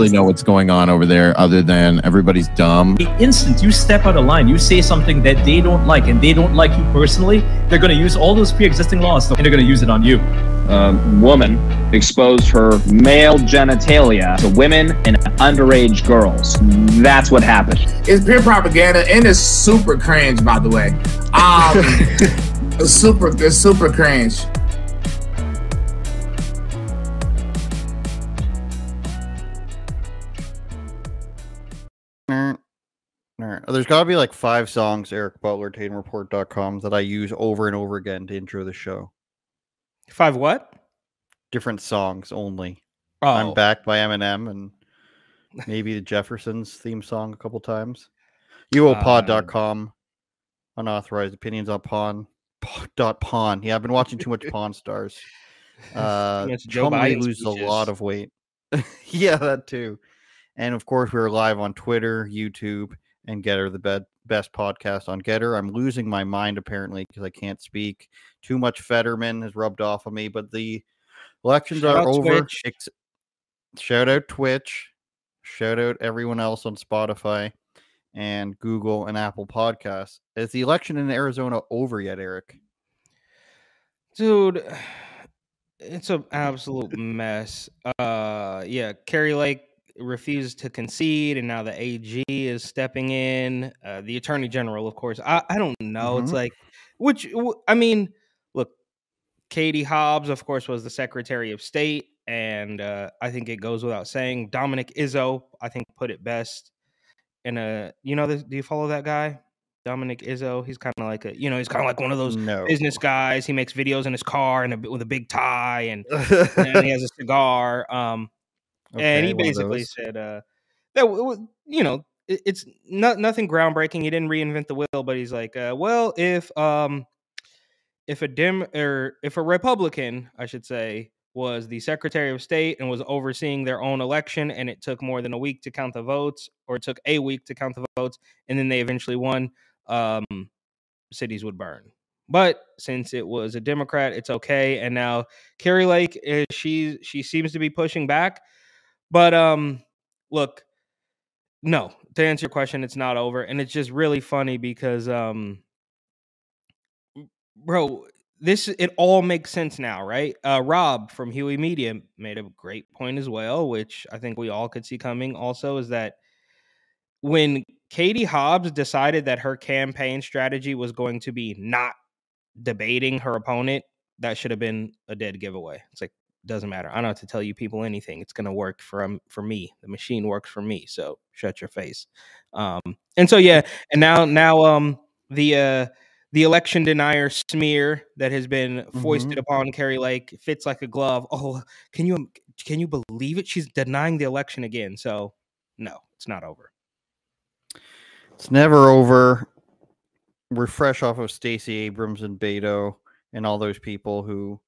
really know what's going on over there other than everybody's dumb. The instant you step out of line, you say something that they don't like and they don't like you personally, they're going to use all those pre-existing laws and they're going to use it on you. A woman exposed her male genitalia to women and underage girls. That's what happened. It's pure propaganda and it's super cringe, by the way. Um, super, it's super cringe. There's got to be like five songs, Eric Butler, TatumReport.com, that I use over and over again to intro the show. Five what? Different songs only. Oh, I'm back by Eminem and maybe the Jeffersons theme song a couple times. UOPod.com. Unauthorized opinions on pawn. Dot pawn. Yeah, I've been watching too much Pawn Stars. Uh, Chumley loses a lot of weight. yeah, that too. And of course, we're live on Twitter, YouTube, and Gettr, the bed, best podcast on Gettr. I'm losing my mind apparently because I can't speak. Too much Fetterman has rubbed off on me, but the elections Shout are over. Ex- shout out Twitch. Shout out everyone else on Spotify and Google and Apple Podcasts. Is the election in Arizona over yet, Eric? dude, it's an absolute mess. Uh, yeah, Kari Lake refused to concede, and now the AG is stepping in. Uh, the Attorney General, of course. I, I don't know. It's Mhm. like, which I mean, look, Katie Hobbs, of course, was the Secretary of State, and uh, I think it goes without saying. Dominic Izzo, I think, put it best. In a, you know, this, do you follow that guy, Dominic Izzo? He's kind of like a, you know, he's kind of like one of those no. business guys. He makes videos in his car and a, with a big tie, and, and he has a cigar. Um, and he Okay, one of basically said uh, that you know it, it's not nothing groundbreaking. He didn't reinvent the wheel, but he's like, uh, well, if um, if a dim or if a Republican, I should say, was the Secretary of State and was overseeing their own election, and it took more than a week to count the votes, or it took a week to count the votes, and then they eventually won, um, cities would burn. But since it was a Democrat, it's okay. And now Kari Lake, is, she she seems to be pushing back. But um, look, no. To answer your question, it's not over, and it's just really funny because um, bro, this it all makes sense now, right? Uh, Rob from Huey Media made a great point as well, which I think we all could see coming. Also, is that when Katie Hobbs decided that her campaign strategy was going to be not debating her opponent, that should have been a dead giveaway. It's like doesn't matter. I don't have to tell you people anything. It's gonna work for um, for me. The machine works for me. So shut your face. Um, and so yeah, and now now um the uh the election denier smear that has been foisted upon Kari Lake fits like a glove. Oh, can you can you believe it? She's denying the election again. So no, it's not over. It's never over. We're fresh off of Stacey Abrams and Beto and all those people who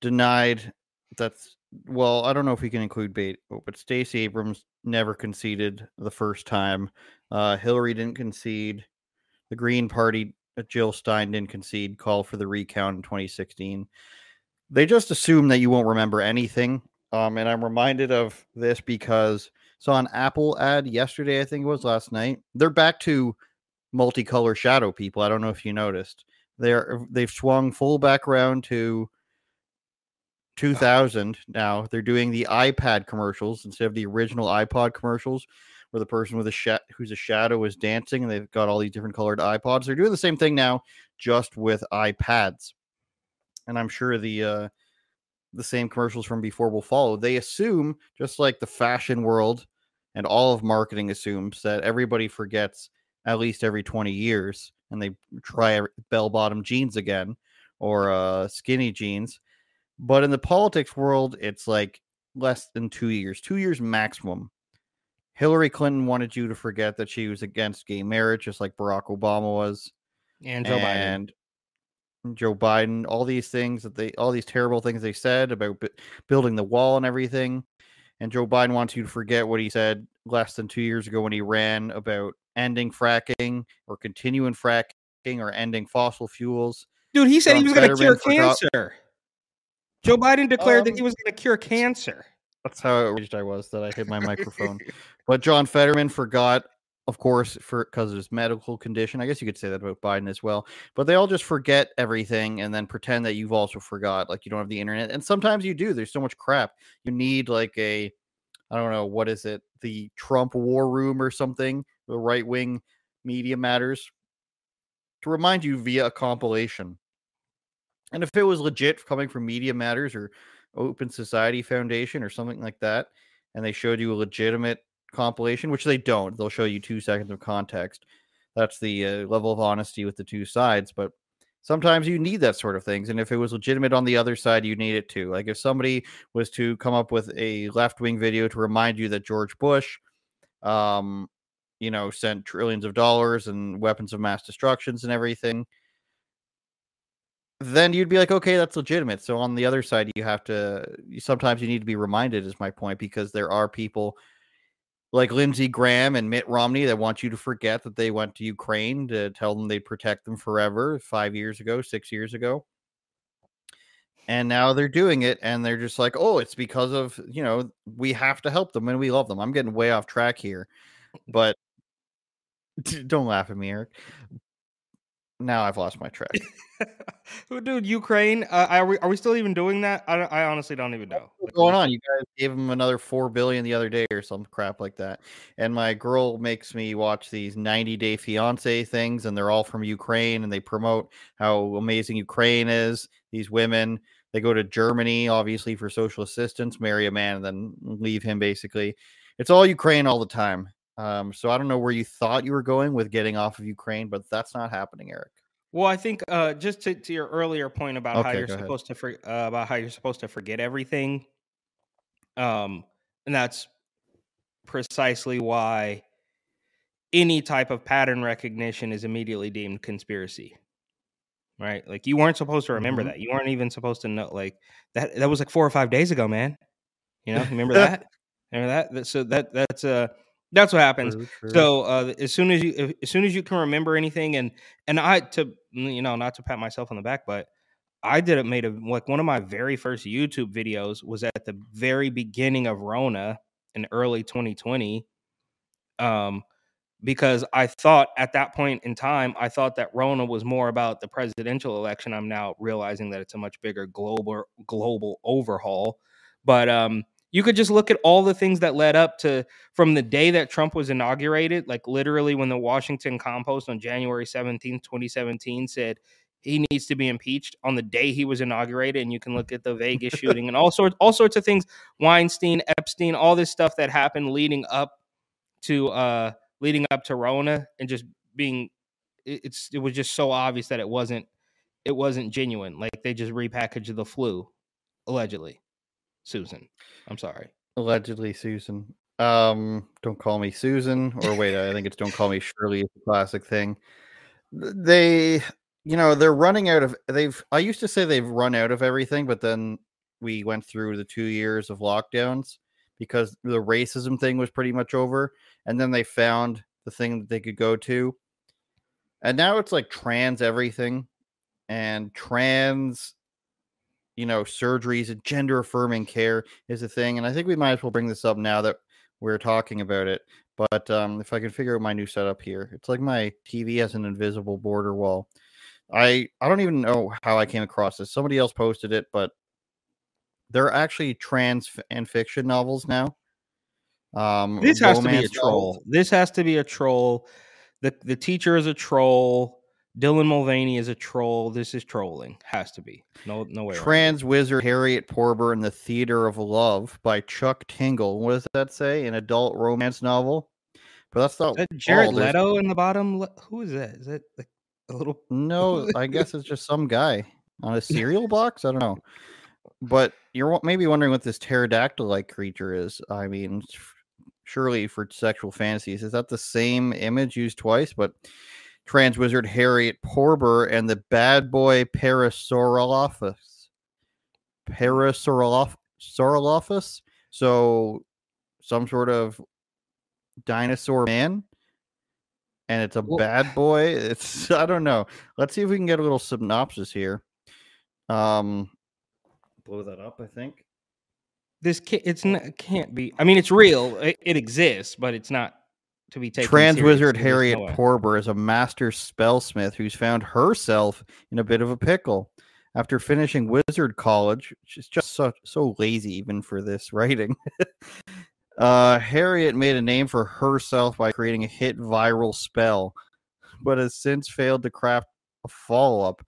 denied that's well, I don't know if we can include Beto, but Stacey Abrams never conceded the first time. Uh, Hillary didn't concede. The Green Party, uh, Jill Stein didn't concede. Call for the recount in 2016. They just assume that you won't remember anything. Um, and I'm reminded of this because saw an Apple ad yesterday, I think it was last night. They're back to multicolor shadow people. I don't know if you noticed. They're they've swung full back around to 2000 now. They're doing the iPad commercials instead of the original iPod commercials where the person with a who's a shadow is dancing and they've got all these different colored iPods. They're doing the same thing now just with iPads. And I'm sure the uh the same commercials from before will follow. They assume, just like the fashion world and all of marketing assumes, that everybody forgets at least every 20 years and they try bell bottom jeans again or uh, skinny jeans. But in the politics world, it's like less than two years, two years maximum. Hillary Clinton wanted you to forget that she was against gay marriage, just like Barack Obama was And Joe Biden. Joe Biden, all these things that they, all these terrible things they said about bu- building the wall and everything. And Joe Biden wants you to forget what he said less than two years ago when he ran about ending fracking or continuing fracking or ending fossil fuels. Dude, he said he was going to cure Fetterman forgot- cancer. Joe Biden declared that Um, he was going to cure cancer. That's how outraged I was that I hit my microphone. But John Fetterman forgot, of course, for because of his medical condition. I guess you could say that about Biden as well. But they all just forget everything and then pretend that you've also forgot, like you don't have the internet. And sometimes you do. There's so much crap. You need like a, I don't know, what is it? The Trump war room or something. The right wing media matters to remind you via a compilation. And if it was legit coming from Media Matters or Open Society Foundation or something like that, and they showed you a legitimate compilation, which they don't, they'll show you two seconds of context. That's the uh, level of honesty with the two sides. But sometimes you need that sort of things. And if it was legitimate on the other side, you need it too. Like if somebody was to come up with a left wing video to remind you that George Bush, um, you know, sent trillions of dollars and weapons of mass destructions and everything then you'd be like, okay, that's legitimate. So on the other side, you have to sometimes you need to be reminded, is my point, because there are people like Lindsey Graham and Mitt Romney that want you to forget that they went to Ukraine to tell them they'd protect them forever five years ago, six years ago. And now they're doing it, and they're just like, oh, it's because of, you know, we have to help them and we love them. I'm getting way off track here, but don't laugh at me, Eric. Now I've lost my track. Who dude? Ukraine? Uh, are we are we still even doing that? I, I honestly don't even know. What's going on? You guys gave him another four billion the other day or some crap like that. And my girl makes me watch these 90 day fiance things, and they're all from Ukraine, and they promote how amazing Ukraine is. These women, they go to Germany, obviously for social assistance, marry a man, and then leave him. Basically, it's all Ukraine all the time. Um, so I don't know where you thought you were going with getting off of Ukraine, but that's not happening, Eric. Well, I think uh, just to, to, your earlier point about okay, how you're supposed ahead. to for, uh, about how you're supposed to forget everything, um, and that's precisely why any type of pattern recognition is immediately deemed conspiracy. Right? Like you weren't supposed to remember mm-hmm. that. You weren't even supposed to know like that. That was like four or five days ago, man. You know, remember that? Remember that? So that that's uh that's what happens. True, true. So uh, as soon as you as soon as you can remember anything, and and I to you know not to pat myself on the back, but I did it made a like one of my very first YouTube videos was at the very beginning of Rona in early 2020. Um, because I thought at that point in time, I thought that Rona was more about the presidential election. I'm now realizing that it's a much bigger global global overhaul. But um, you could just look at all the things that led up to from the day that Trump was inaugurated, like literally when the Washington Compost on January 17th, 2017 said he needs to be impeached on the day he was inaugurated and you can look at the Vegas shooting and all sorts all sorts of things Weinstein Epstein all this stuff that happened leading up to uh leading up to Rona and just being it's it was just so obvious that it wasn't it wasn't genuine like they just repackaged the flu allegedly Susan. I'm sorry. Allegedly, Susan. Um, don't call me Susan. Or wait, I think it's don't call me Shirley. It's a classic thing. They, you know, they're running out of. They've. I used to say they've run out of everything, but then we went through the two years of lockdowns because the racism thing was pretty much over, and then they found the thing that they could go to, and now it's like trans everything, and trans you know, surgeries and gender affirming care is a thing. And I think we might as well bring this up now that we're talking about it. But um, if I can figure out my new setup here, it's like my TV has an invisible border wall. I I don't even know how I came across this. Somebody else posted it, but there are actually trans and fiction novels now. Um, this has to be a troll. Novels. This has to be a troll. The the teacher is a troll. Dylan Mulvaney is a troll. This is trolling. Has to be. No, no way. Trans Wizard Harriet Porber in the Theater of Love by Chuck Tingle. What does that say? An adult romance novel. But that's not that Jared Leto in the bottom. Who is that? Is that like a little? No, I guess it's just some guy on a cereal box. I don't know. But you're maybe wondering what this pterodactyl-like creature is. I mean, surely for sexual fantasies, is that the same image used twice? But trans wizard Harriet Porber and the bad boy Parasaurolophus. Parasaurolophus? So some sort of dinosaur man. And it's a well, bad boy. It's I don't know. Let's see if we can get a little synopsis here. Um blow that up, I think. this can't, it's not can't be. I mean, it's real. It, it exists, but it's not to be taken. Trans wizard Harriet. Porber is a master spellsmith who's found herself in a bit of a pickle. After finishing wizard college, she's just so, so lazy even for this writing. uh, Harriet made a name for herself by creating a hit viral spell, but has since failed to craft a follow up.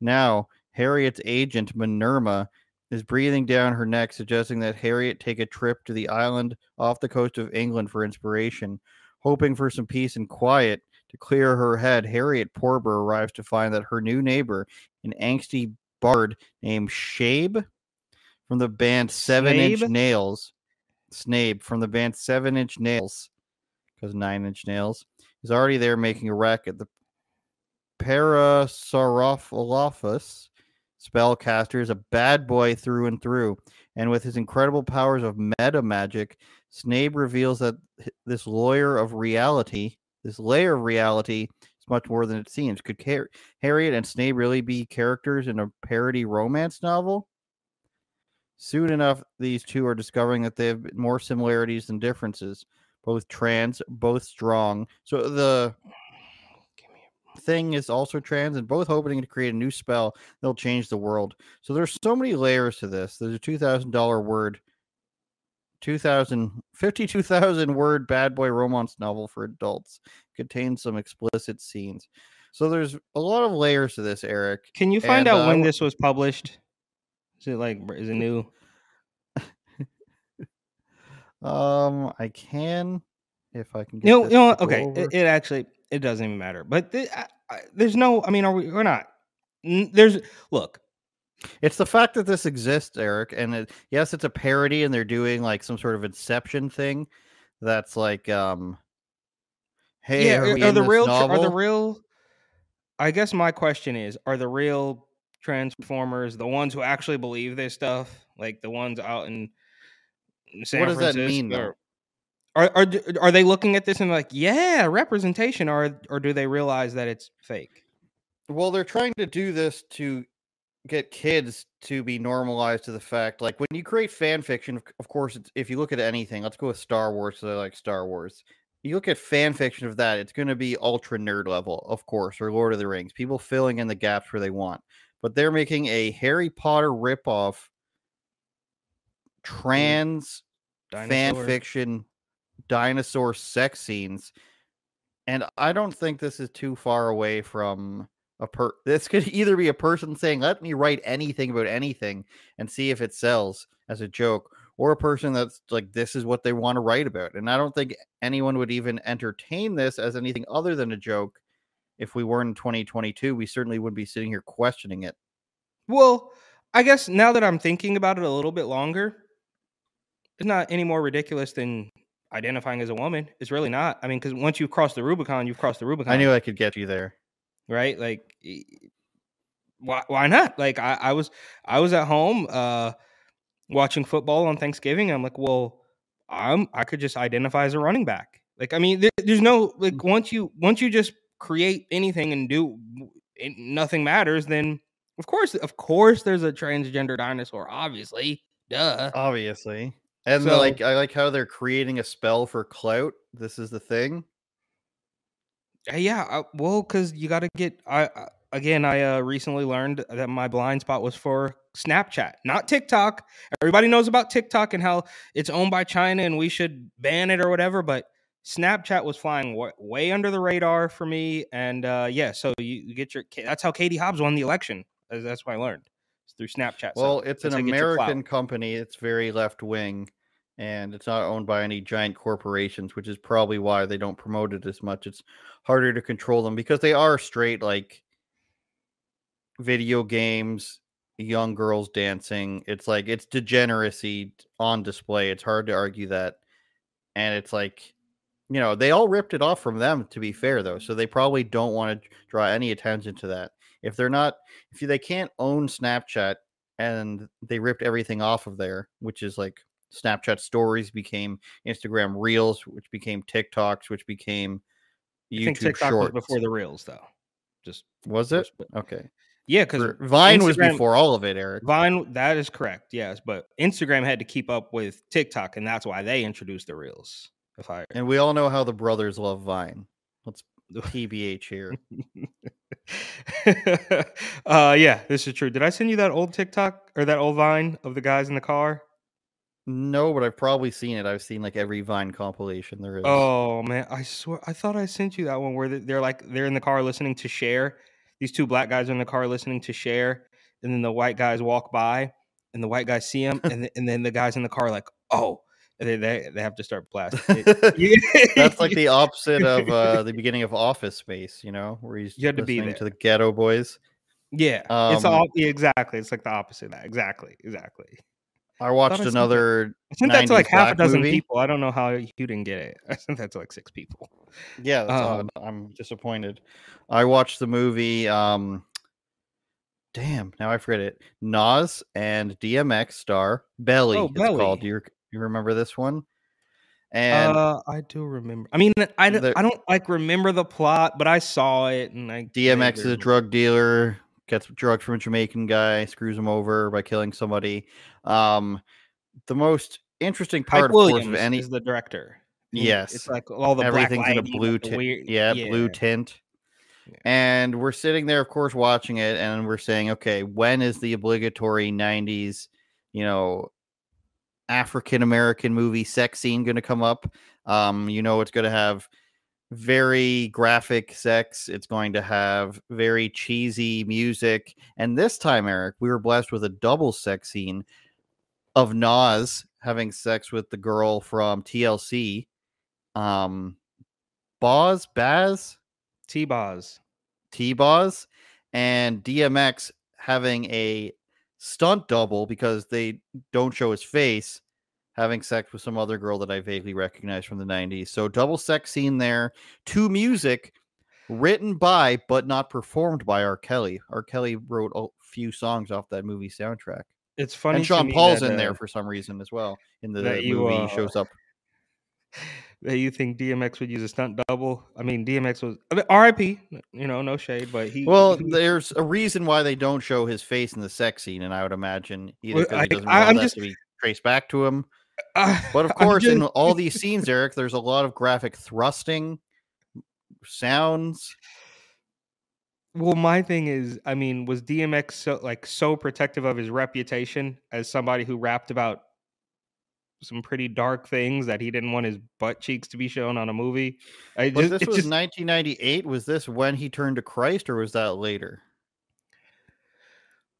Now, Harriet's agent, Minerva, is breathing down her neck, suggesting that Harriet take a trip to the island off the coast of England for inspiration. Hoping for some peace and quiet to clear her head, Harriet Porber arrives to find that her new neighbor, an angsty bard named Shabe from the band Seven Inch Nails, Snabe from the band Seven Inch Nails, because Nine Inch Nails, is already there making a racket. The Parasaurolophus spellcaster is a bad boy through and through, and with his incredible powers of meta magic, Snape reveals that this lawyer of reality, this layer of reality, is much more than it seems. Could Har- Harriet and Snape really be characters in a parody romance novel? Soon enough, these two are discovering that they have more similarities than differences. Both trans, both strong. So the thing is also trans, and both hoping to create a new spell that'll change the world. So there's so many layers to this. There's a two thousand dollar word, 2,000, 52,000 word bad boy romance novel for adults. Contains some explicit scenes. So there's a lot of layers to this, Eric. Can you find And, out uh, when this was published? Is it like is it new? Um, I can if I can. Get You know, you know Okay, it, it actually it doesn't even matter. But th- I, I, there's no. I mean, are we? We're not. There's look. It's the fact that this exists, Eric, and it, yes, it's a parody, and they're doing like some sort of Inception thing. That's like, um, hey, yeah, are, are, we are in the real? tr- Are the real? I guess my question is: Are the real Transformers the ones who actually believe this stuff? Like the ones out in San Francisco? what does that mean, though? Are, are are they looking at this and like, yeah, representation, or or do they realize that it's fake? Well, they're trying to do this to get kids to be normalized to the fact, like when you create fan fiction, of- course, it's, if you look at anything, let's go with Star Wars, so I like Star Wars. You look at fan fiction of that, it's going to be ultra nerd level, of course, or Lord of the Rings, people filling in the gaps where they want. But they're making a Harry Potter ripoff mm. trans fan fiction dinosaur sex scenes and i don't think this is too far away from a per this could either be a person saying let me write anything about anything and see if it sells as a joke or a person that's like this is what they want to write about and i don't think anyone would even entertain this as anything other than a joke if we weren't in 2022 we certainly wouldn't be sitting here questioning it Well, I guess now that I'm thinking about it a little bit longer, it's not any more ridiculous than identifying as a woman. It's really not. I mean, because once you've crossed the Rubicon, you've crossed the Rubicon. i knew i could get you there right? Like, why why not? Like, I, I was I was at home uh, watching football on Thanksgiving. I'm like, well, I'm I could just identify as a running back. Like, I mean, there, there's no like once you once you just create anything and do it, nothing matters, then of course, of course, there's a transgender dinosaur. Obviously, duh. obviously and So- like i like how they're creating a spell for clout this is the thing yeah, uh, well, because you got to get. I I- again, I uh, recently learned that my blind spot was for Snapchat, not TikTok. Everybody knows about TikTok and how it's owned by China and we should ban it or whatever. But Snapchat was flying wa- way under the radar for me, and uh, yeah, so you, you get your. That's how Katie Hobbs won the election. Uh, That's what I learned. It's through Snapchat. So Well, it's an that's how you get your clout. American company. It's very left wing, and it's not owned by any giant corporations, which is probably why they don't promote it as much. It's harder to control them because they are straight like video games, young girls dancing. It's like it's degeneracy on display. It's hard to argue that, and it's like. You know, they all ripped it off from them, to be fair, though. So they probably don't want to draw any attention to that. If they're not, if they can't own Snapchat and they ripped everything off of there, which is like Snapchat stories became Instagram Reels, which became TikToks, which became I think YouTube TikTok Shorts. was before the reels, though. Just was it? Okay. Yeah, because Vine was before all of it, Eric. Vine, that is correct. Yes, but Instagram had to keep up with TikTok, and that's why they introduced the reels. If I And we all know how the brothers love Vine. Let's PBH here. uh yeah, this is true. Did I send you that old TikTok or that old Vine of the guys in the car? No, but I've probably seen it. I've seen like every Vine compilation there is. Oh man, I swear I thought I sent you that one where they- they're like they're in the car listening to Cher. These two black guys are in the car listening to Cher, and then the white guys walk by, and the white guys see them, and th- and then the guys in the car are like, oh, and they they, they have to start blasting. That's like the opposite of uh, the beginning of Office Space, you know, where he's You had to be there. to the Geto Boys. yeah, it's Um, all yeah, exactly. It's like the opposite of that. Exactly, exactly. I watched I another. I sent that to like half a dozen movie. people. I don't know how you didn't get it. I sent that to like six people. Yeah, that's Um. I'm disappointed. I watched the movie. Um, damn, now I forget it. Nas and DMX star Belly. Oh, it's Belly. called. Do you you remember this one? And uh, I do remember. I mean, I don't, the- I don't like remember the plot, but I saw it and I DMX is a drug dealer, gets drugs from a Jamaican guy, screws him over by killing somebody. Um, the most interesting part, Hype of course, Williams of any is the director. Yes. it's like all the black everything's in a blue tint. weird- yeah, blue tint. Yeah. And we're sitting there, of course, watching it, and we're saying, okay, when is the obligatory '90s, you know, African American movie sex scene going to come up? Um, you know, it's going to have very graphic sex. It's going to have very cheesy music. And this time, Eric, we were blessed with a double sex scene of Nas having sex with the girl from TLC. Um, Boz, Baz, T-Boz. T Boz, and DMX having a stunt double because they don't show his face, having sex with some other girl that I vaguely recognize from the 90s. So, double sex scene there. To music written by, but not performed by R. Kelly. R. Kelly wrote a few songs off that movie soundtrack. It's funny. and Sean Paul's that, in uh, there for some reason as well. In the you, movie, he uh, shows up. that you think DMX would use a stunt double. I mean, DMX was I mean, R.I.P. You know, no shade, but he. Well, he- there's a reason why they don't show his face in the sex scene, and I would imagine either Well, because I- he doesn't I- want I'm that just- to be traced back to him. I- But of course, in all these scenes, Eric, there's a lot of graphic thrusting, sounds. Well, my thing is, I mean, was DMX so like so protective of his reputation as somebody who rapped about some pretty dark things that he didn't want his butt cheeks to be shown on a movie? I But just, this was just 1998. Was this when he turned to Christ, or was that later?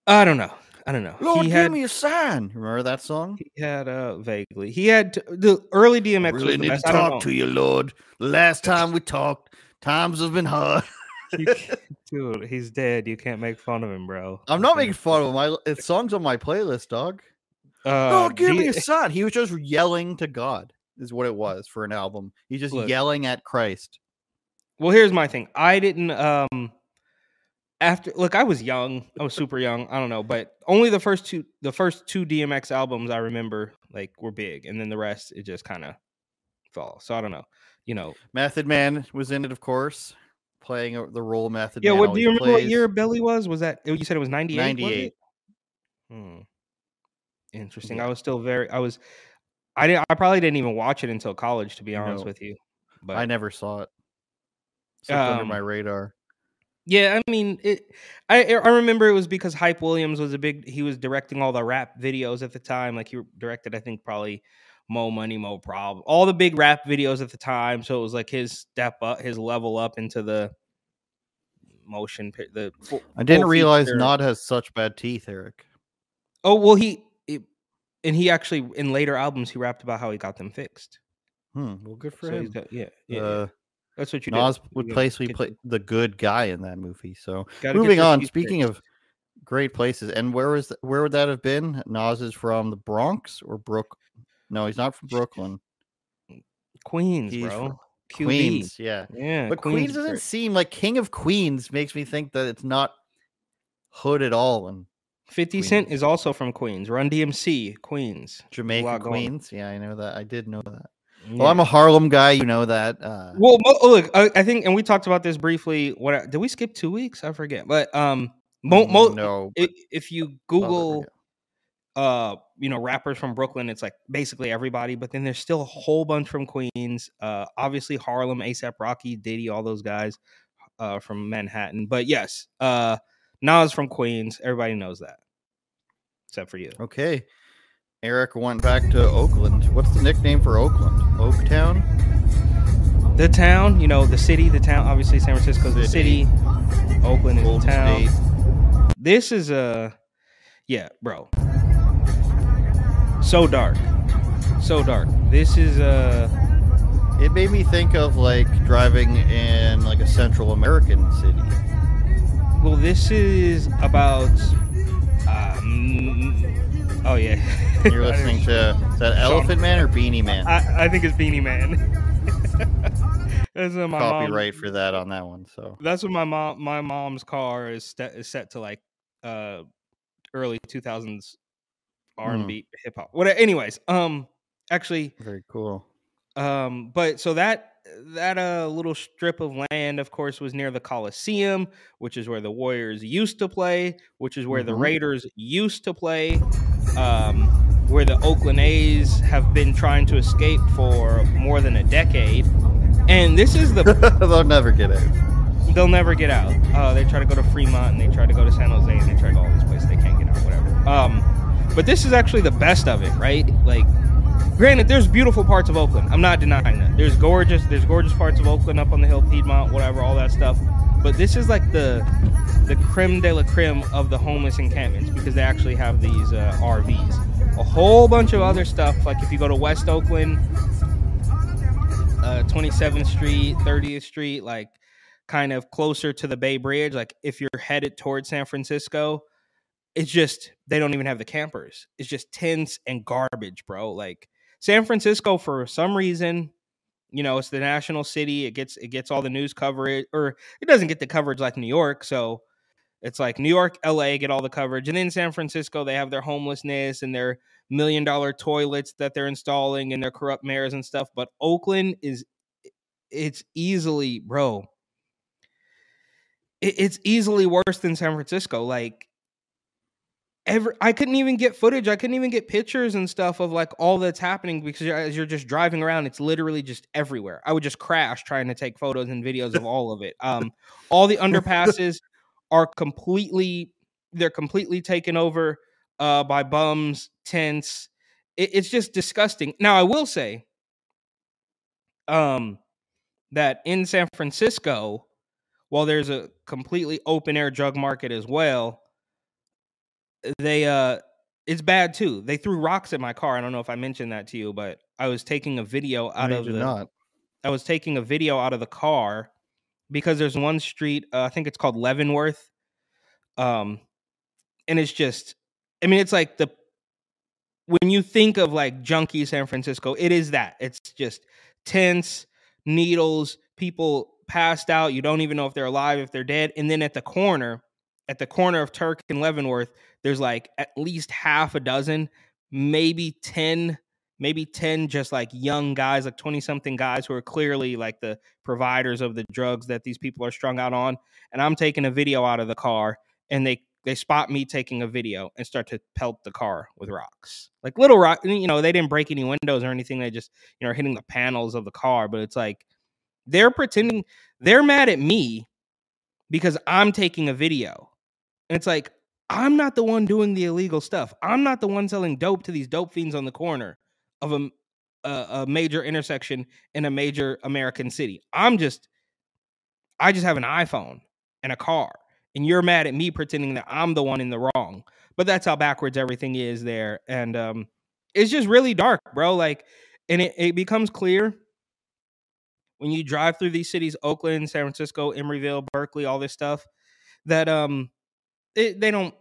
I don't know. I don't know. Lord, he give had me a sign. Remember that song? he had uh vaguely he had t- the early DMX was really the need best. to I don't talk to you, Lord. The last time we talked, times have been hard. Dude, he's dead. You can't make fun of him, bro. I'm not making fun of him. I, it's songs on my playlist, dog. Uh, Lord, give me D- a sign. He was just yelling to God, is what it was for an album. He's just Look. yelling at Christ. Well, here's my thing. I didn't um after look, I was young. I was super young. I don't know, but only the first two the first two DMX albums I remember like were big, and then the rest it just kind of fell. So I don't know. You know. Method Man was in it, of course, playing the role Method Yeah, Man. what do you remember what year Belly was? Was that you said it was 98? 98. Hmm. Interesting. Yeah. I was still very I was I didn't I probably didn't even watch it until college to be honest No. with you. But I never saw it. Slipped under Um, my radar. Yeah, I mean, it. I I remember it was because Hype Williams was a big. He was directing all the rap videos at the time. Like he directed, I think probably Mo Money, Mo Prob, all the big rap videos at the time. So it was like his step up, his level up into the motion. The full- I didn't realize feature. Nas has such bad teeth, Eric. Oh well, he it, and he actually in later albums he rapped about how he got them fixed. Hmm. Well, good for So him. got, yeah, yeah, yeah. That's what you. Nas You would gotta basically play the good guy in that movie. So gotta moving on. Speaking of great places, and where was th- where would that have been? Nas is from the Bronx or Brook? No, he's not from Brooklyn. Queens, He's bro. Queens, yeah. yeah, But Queens, is doesn't great. seem like King of Queens makes me think that it's not hood at all. And 50 Cent Queens. is also from Queens. Run DMC, Queens. Jamaica lot going. Queens, yeah, I know that. I did know that. Yeah. Well, I'm a Harlem guy. You know that. Uh, well, mo- oh, look, I, I think, and we talked about this briefly. What did we skip two weeks? I forget, but um, Mo- mo- no, i- but if you Google, uh, you know, rappers from Brooklyn, it's like basically everybody. But then there's still a whole bunch from Queens. Uh, obviously Harlem, ASAP Rocky, Diddy, all those guys, uh, from Manhattan. But yes, uh, Nas from Queens. Everybody knows that, except for you. Okay. Eric went back to Oakland. What's the nickname for Oakland? Oaktown? The town, you know, the city, the town. Obviously, San Francisco's the City. Oakland is the Golden town. State. This is a, yeah, bro. So dark, so dark. This is a. It made me think of like driving in like a Central American city. Well, this is about. Um, oh yeah. You're listening to is that Elephant Man or Beenie Man? I, I think it's Beenie Man. That's what my mom. Copyright for that on that one. So That's what my mom. My mom's car is, set is set to like uh early two thousands R and B hip hop. What? Anyways, um, actually, very cool. um, but so that that uh little strip of land, of course, was near the Coliseum, which is where the Warriors used to play, which is where the Mhm. Raiders used to play, um, where the Oakland A's have been trying to escape for more than a decade. And this is the They'll never get out. they'll never get out. Uh, they try to go to Fremont and they try to go to San Jose and they try to go all these places. They can't get out, whatever. Um, but this is actually the best of it, right? Like, granted, there's beautiful parts of Oakland. I'm not denying that. There's gorgeous, there's gorgeous parts of Oakland up on the hill, Piedmont, whatever, all that stuff. But this is like the the creme de la creme of the homeless encampments because they actually have these uh, RVs. A whole bunch of other stuff, like if you go to West Oakland, uh, 27th Street, 30th Street, like kind of closer to the Bay Bridge. Like if you're headed towards San Francisco, it's just they don't even have the campers. It's just tents and garbage, bro. Like San Francisco, for some reason, you know, it's the national city. It gets it gets all the news coverage, or it doesn't get the coverage like New York. So it's like New York, LA get all the coverage, and then San Francisco they have their homelessness and their million dollar toilets that they're installing and their corrupt mayors and stuff. But Oakland is it's easily, bro. it's easily worse than San Francisco. Like ever I couldn't even get footage. I couldn't even get pictures and stuff of like all that's happening because as you're just driving around, it's literally just everywhere. I would just crash trying to take photos and videos of all of it. Um, all the underpasses are completely they're completely taken over uh, by bums, tents. It, it's just disgusting. Now I will say, um, that in San Francisco, while there's a completely open air drug market as well, they uh it's bad too. They threw rocks at my car. I don't know if I mentioned that to you, but I was taking a video out No, of the not. I was taking a video out of the car because there's one street, uh, I think it's called Leavenworth. Um and it's just I mean it's like the when you think of like junkie San Francisco, it is that. It's just tents, needles, people passed out, you don't even know if they're alive, if they're dead. And then at the corner, at the corner of Turk and Leavenworth, there's like at least half a dozen, maybe 10, maybe 10 just like young guys, like 20 something guys who are clearly like the providers of the drugs that these people are strung out on. And I'm taking a video out of the car and they they spot me taking a video and start to pelt the car with rocks. Like little rock, you know, they didn't break any windows or anything. They just, you know, are hitting the panels of the car, but it's like they're pretending they're mad at me because I'm taking a video. And it's like, I'm not the one doing the illegal stuff. I'm not the one selling dope to these dope fiends on the corner of a, a, a major intersection in a major American city. I'm just, I just have an iPhone and a car. And you're mad at me pretending that I'm the one in the wrong. But that's how backwards everything is there. And um, it's just really dark, bro. Like, and it, it becomes clear when you drive through these cities oakland san francisco emeryville berkeley all this stuff that um it, they don't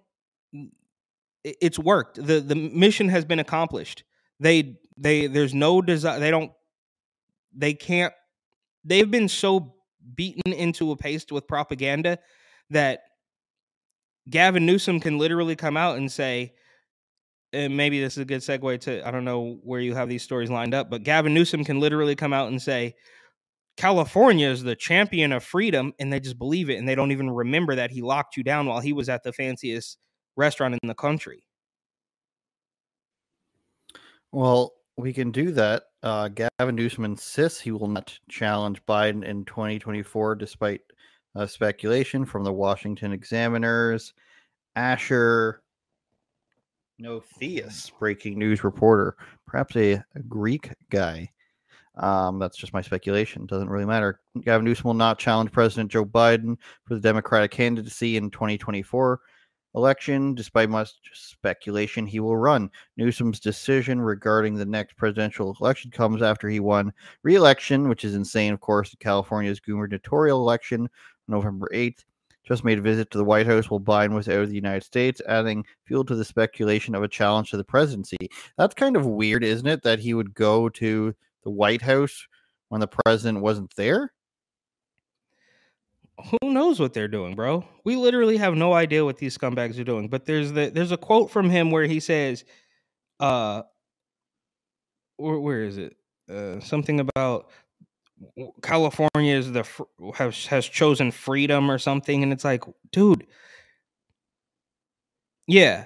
it- it's worked. The the mission has been accomplished. They they there's no desire they don't they can't they've been so beaten into a paste with propaganda that Gavin Newsom can literally come out and say and maybe this is a good segue to I don't know where you have these stories lined up but Gavin Newsom can literally come out and say California is the champion of freedom, and they just believe it, and they don't even remember that he locked you down while he was at the fanciest restaurant in the country. Well, we can do that. Uh, Gavin Newsom insists he will not challenge Biden in 2024, despite uh, speculation from the Washington Examiners. Asher Notheis, breaking news reporter, perhaps a, a Greek guy. Um, that's just my speculation. Doesn't really matter. Gavin Newsom will not challenge President Joe Biden for the Democratic candidacy in 2024 election. Despite much speculation, he will run. Newsom's decision regarding the next presidential election comes after he won re-election, which is insane, of course, California's gubernatorial election November 8th. Just made a visit to the White House while Biden was out of the United States, adding fuel to the speculation of a challenge to the presidency. That's kind of weird, isn't it? That he would go to the White House when the president wasn't there? who knows what they're doing, bro? We literally have no idea what these scumbags are doing. But there's the there's a quote from him where he says, uh where, where is it? Uh something about California is the has has chosen freedom or something and it's like, dude. Yeah.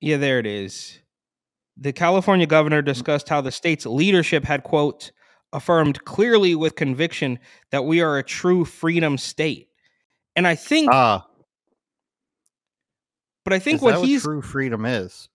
Yeah, there it is. The California governor discussed how the state's leadership had quote affirmed clearly with conviction that we are a true freedom state. And I think Ah. but I think what that he's true freedom is.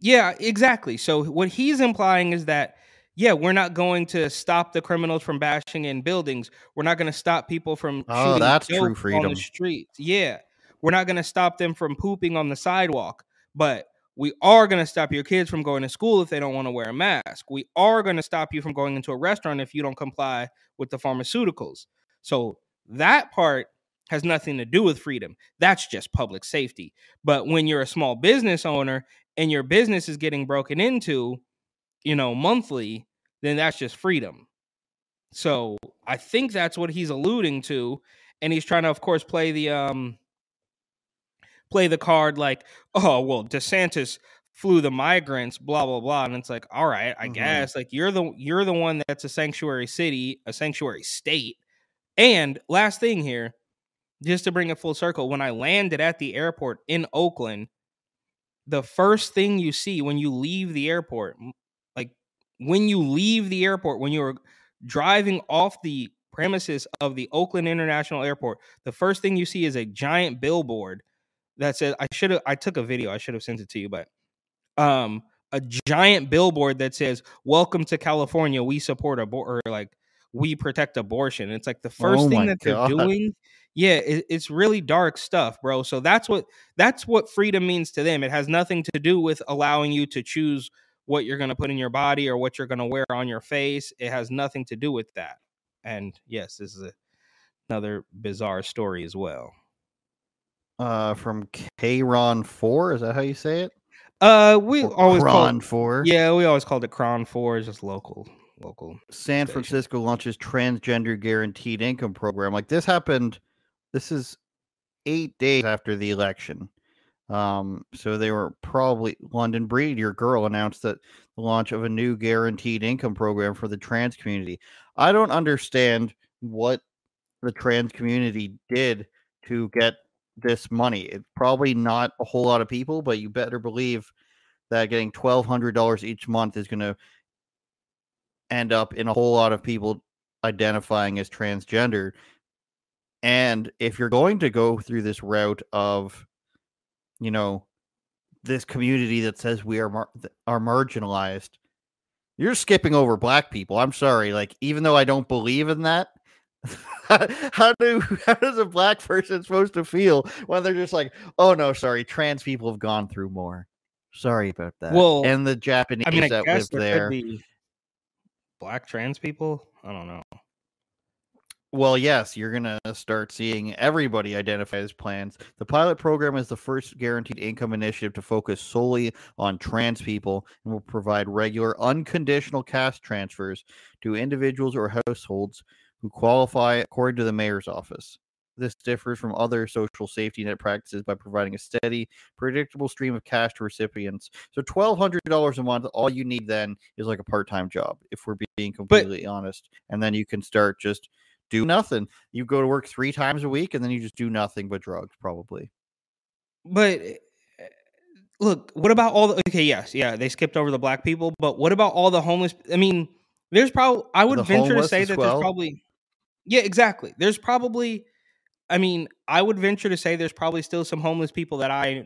Yeah, exactly. So what he's implying is that yeah, we're not going to stop the criminals from bashing in buildings. We're not going to stop people from Oh, shooting that's true on freedom. the streets. Yeah. We're not going to stop them from pooping on the sidewalk, but we are going to stop your kids from going to school if they don't want to wear a mask. We are going to stop you from going into a restaurant if you don't comply with the pharmaceuticals. So that part has nothing to do with freedom. That's just public safety. But when you're a small business owner and your business is getting broken into, you know, monthly, then that's just freedom. So I think that's what he's alluding to. And he's trying to, of course, play the um play the card like, oh well, DeSantis flew the migrants, blah blah blah. And it's like, all right, I Mhm. guess. Like you're the you're the one that's a sanctuary city, a sanctuary state. And last thing here, just to bring it full circle, when I landed at the airport in Oakland, the first thing you see when you leave the airport, like when you leave the airport, when you're driving off the premises of the Oakland International Airport, the first thing you see is a giant billboard that says I should have I took a video, I should have sent it to you, but um a giant billboard that says welcome to California, we support abor or like we protect abortion. It's like the first Oh thing that they're doing yeah, it, it's really dark stuff, bro. So that's what that's what freedom means to them. It has nothing to do with allowing you to choose what you're going to put in your body or what you're going to wear on your face. It has nothing to do with that. And yes, this is a, another bizarre story as well. Uh, from Kron Four, is that how you say it? Uh, we Or always Kron Four. yeah, we always called it Kron Four, it's just local, local. San station. Francisco launches transgender guaranteed income program. Like this happened. This is eight days after the election. Um, so they were probably London Breed, your girl, announced that the launch of a new guaranteed income program for the trans community. I don't understand what the trans community did to get this money. It's probably not a whole lot of people, but you better believe that getting twelve hundred dollars each month is going to end up in a whole lot of people identifying as transgender. And if you're going to go through this route of, you know, this community that says we are mar- are marginalized, you're skipping over black people. I'm sorry. Like, even though I don't believe in that, how do how does a black person supposed to feel when they're just like, oh no, sorry, trans people have gone through more. Sorry about that. Well, and the Japanese I mean, I that guess live there there. black trans people. I don't know. Well, yes, you're going to start seeing everybody identify as plans. The pilot program is the first guaranteed income initiative to focus solely on trans people and will provide regular unconditional cash transfers to individuals or households who qualify according to the mayor's office. this differs from other social safety net practices by providing a steady, predictable stream of cash to recipients. So twelve hundred dollars a month, all you need then is like a part-time job, if we're being completely honest. And then you can start just do nothing. You go to work three times a week and then you just do nothing but drugs, probably. But eh, look, what about all the okay, yes, yeah, they skipped over the black people, but what about all the homeless? I mean, there's probably I would The venture to say that well? there's probably Yeah, exactly. There's probably I mean, I would venture to say there's probably still some homeless people that I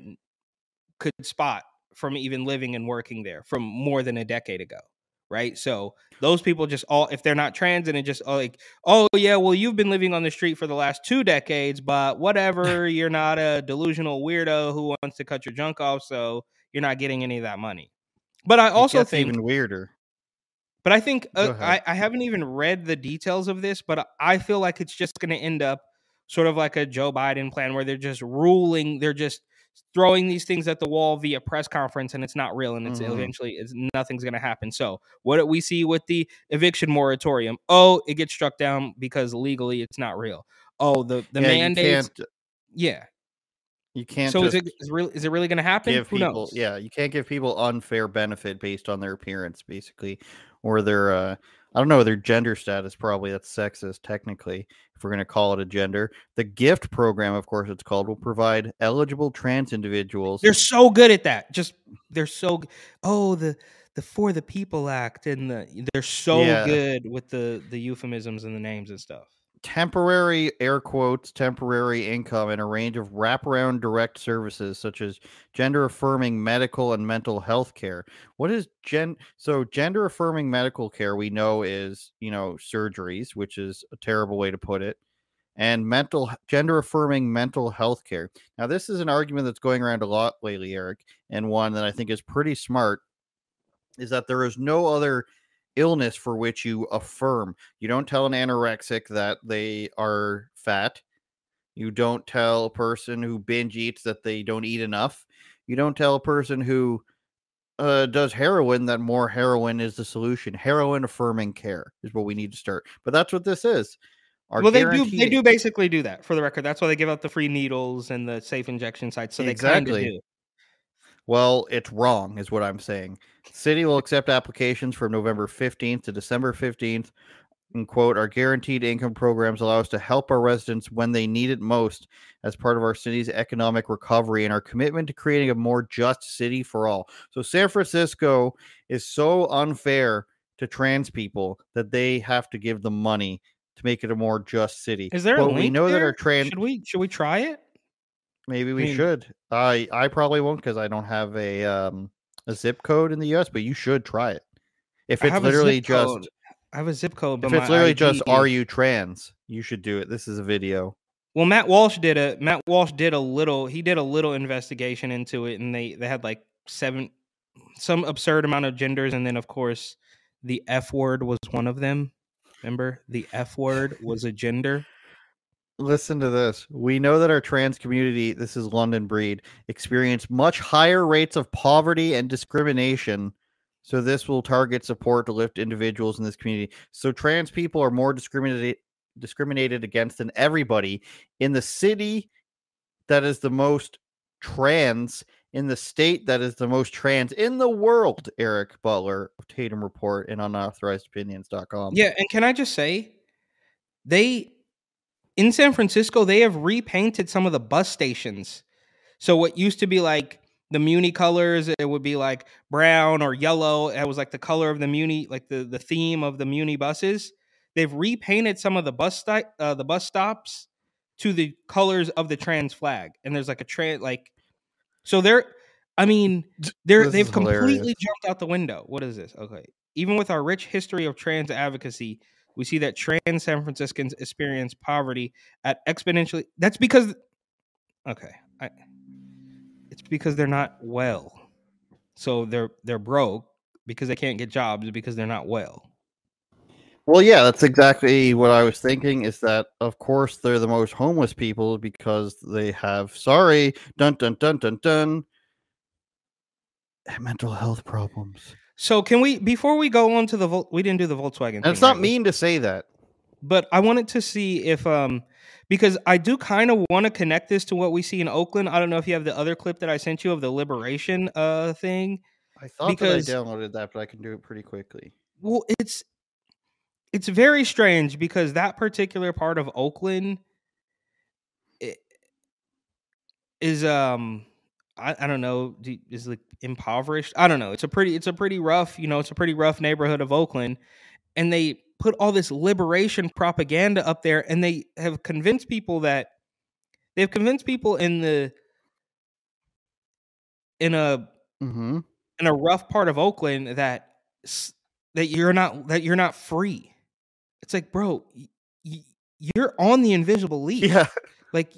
could spot from even living and working there from more than a decade ago. Right. So those people just all, if they're not trans and it just oh, like, oh, yeah, well, you've been living on the street for the last two decades, but whatever, you're not a delusional weirdo who wants to cut your junk off. So you're not getting any of that money. But I also think even weirder. But I think uh. I, I haven't even read the details of this, but I feel like it's just going to end up sort of like a Joe Biden plan where they're just ruling, they're just throwing these things at the wall via press conference, and it's not real, and it's Mhm. eventually it's nothing's going to happen. So what do we see with the eviction moratorium? Oh, it gets struck down because legally it's not real. Oh, the the yeah, mandates, you can't. yeah. You can't. So is it is, real, is it really going to happen? Who people knows? yeah you can't give people unfair benefit based on their appearance basically or their uh i don't know their gender status probably that's sexist technically if we're going to call it a gender the gift program of course it's called will provide eligible trans individuals They're so good at that. Just they're so oh the the For the People Act and the they're so Yeah. good with the the euphemisms and the names and stuff. Temporary air quotes temporary income and a range of wraparound direct services such as gender affirming medical and mental health care. What is gen so gender affirming medical care we know is you know surgeries which is a terrible way to put it and mental gender affirming mental health care. Now this is an argument that's going around a lot lately eric and one that i think is pretty smart is that there is no other illness for which you affirm. You don't tell an anorexic that they are fat. You don't tell a person who binge eats that they don't eat enough. You don't tell a person who uh, does heroin that more heroin is the solution. Heroin affirming care is what we need to start. But that's what this is. Our well, they do they do basically do that for the record. That's why they give out the free needles and the safe injection sites. So they kind of Exactly. do. Well, it's wrong, is what I'm saying. City will accept applications from November 15th to December 15th. And quote, our guaranteed income programs allow us to help our residents when they need it most as part of our city's economic recovery and our commitment to creating a more just city for all. So, San Francisco is so unfair to trans people that they have to give them money to make it a more just city. Is there a link we know that our trans Should we should we try it? Maybe we mean- should. I I probably won't because I don't have a um a zip code in the U.S. But you should try it. If it's have a zip literally just code. I have a zip code, but if it's literally ID just are you trans, you should do it. This is a video. Well, Matt Walsh did a Matt Walsh did a little he did a little investigation into it, and they they had like seven some absurd amount of genders, and then of course the F word was one of them. Remember, the F word was a gender. Listen to this. We know that our trans community, this is London Breed, experience much higher rates of poverty and discrimination. So this will target support to lift individuals in this community. So trans people are more discriminated discriminated against than everybody in the city that is the most trans in the state that is the most trans in the world. Eric Butler of Tatum Report and unauthorized unauthorizedopinions.com. Yeah, and can I just say, they in San Francisco they have repainted some of the bus stations. So what used to be like the Muni colors, it would be like brown or yellow. It was like the color of the Muni, like the the theme of the Muni buses. They've repainted some of the bus sti- uh, the bus stops to the colors of the trans flag, and there's like a trans like. So they're, I mean, they're This they've is hilarious. completely jumped out the window. What is this? Okay, even with our rich history of trans advocacy, we see that trans San Franciscans experience poverty at exponentially. That's because, okay, I, it's because they're not well. So they're they're broke because they can't get jobs because they're not well. Well, yeah, that's exactly what I was thinking. Is that of course they're the most homeless people because they have sorry dun dun dun dun dun mental health problems. So can we before we go on to the Vol- we didn't do the Volkswagen. It's not right? mean to say that. but I wanted to see if um because I do kind of want to connect this to what we see in Oakland. I don't know if you have the other clip that I sent you of the liberation uh thing. I thought Because- that I downloaded that, but I can do it pretty quickly. Well, it's it's very strange because that particular part of Oakland is um I, I don't know is like impoverished. I don't know. It's a pretty it's a pretty rough, you know, it's a pretty rough neighborhood of Oakland and they put all this liberation propaganda up there and they have convinced people that they've convinced people in the in a Mm-hmm. in a rough part of Oakland that that you're not that you're not free. It's like, bro, y- you're on the invisible league. Yeah. Like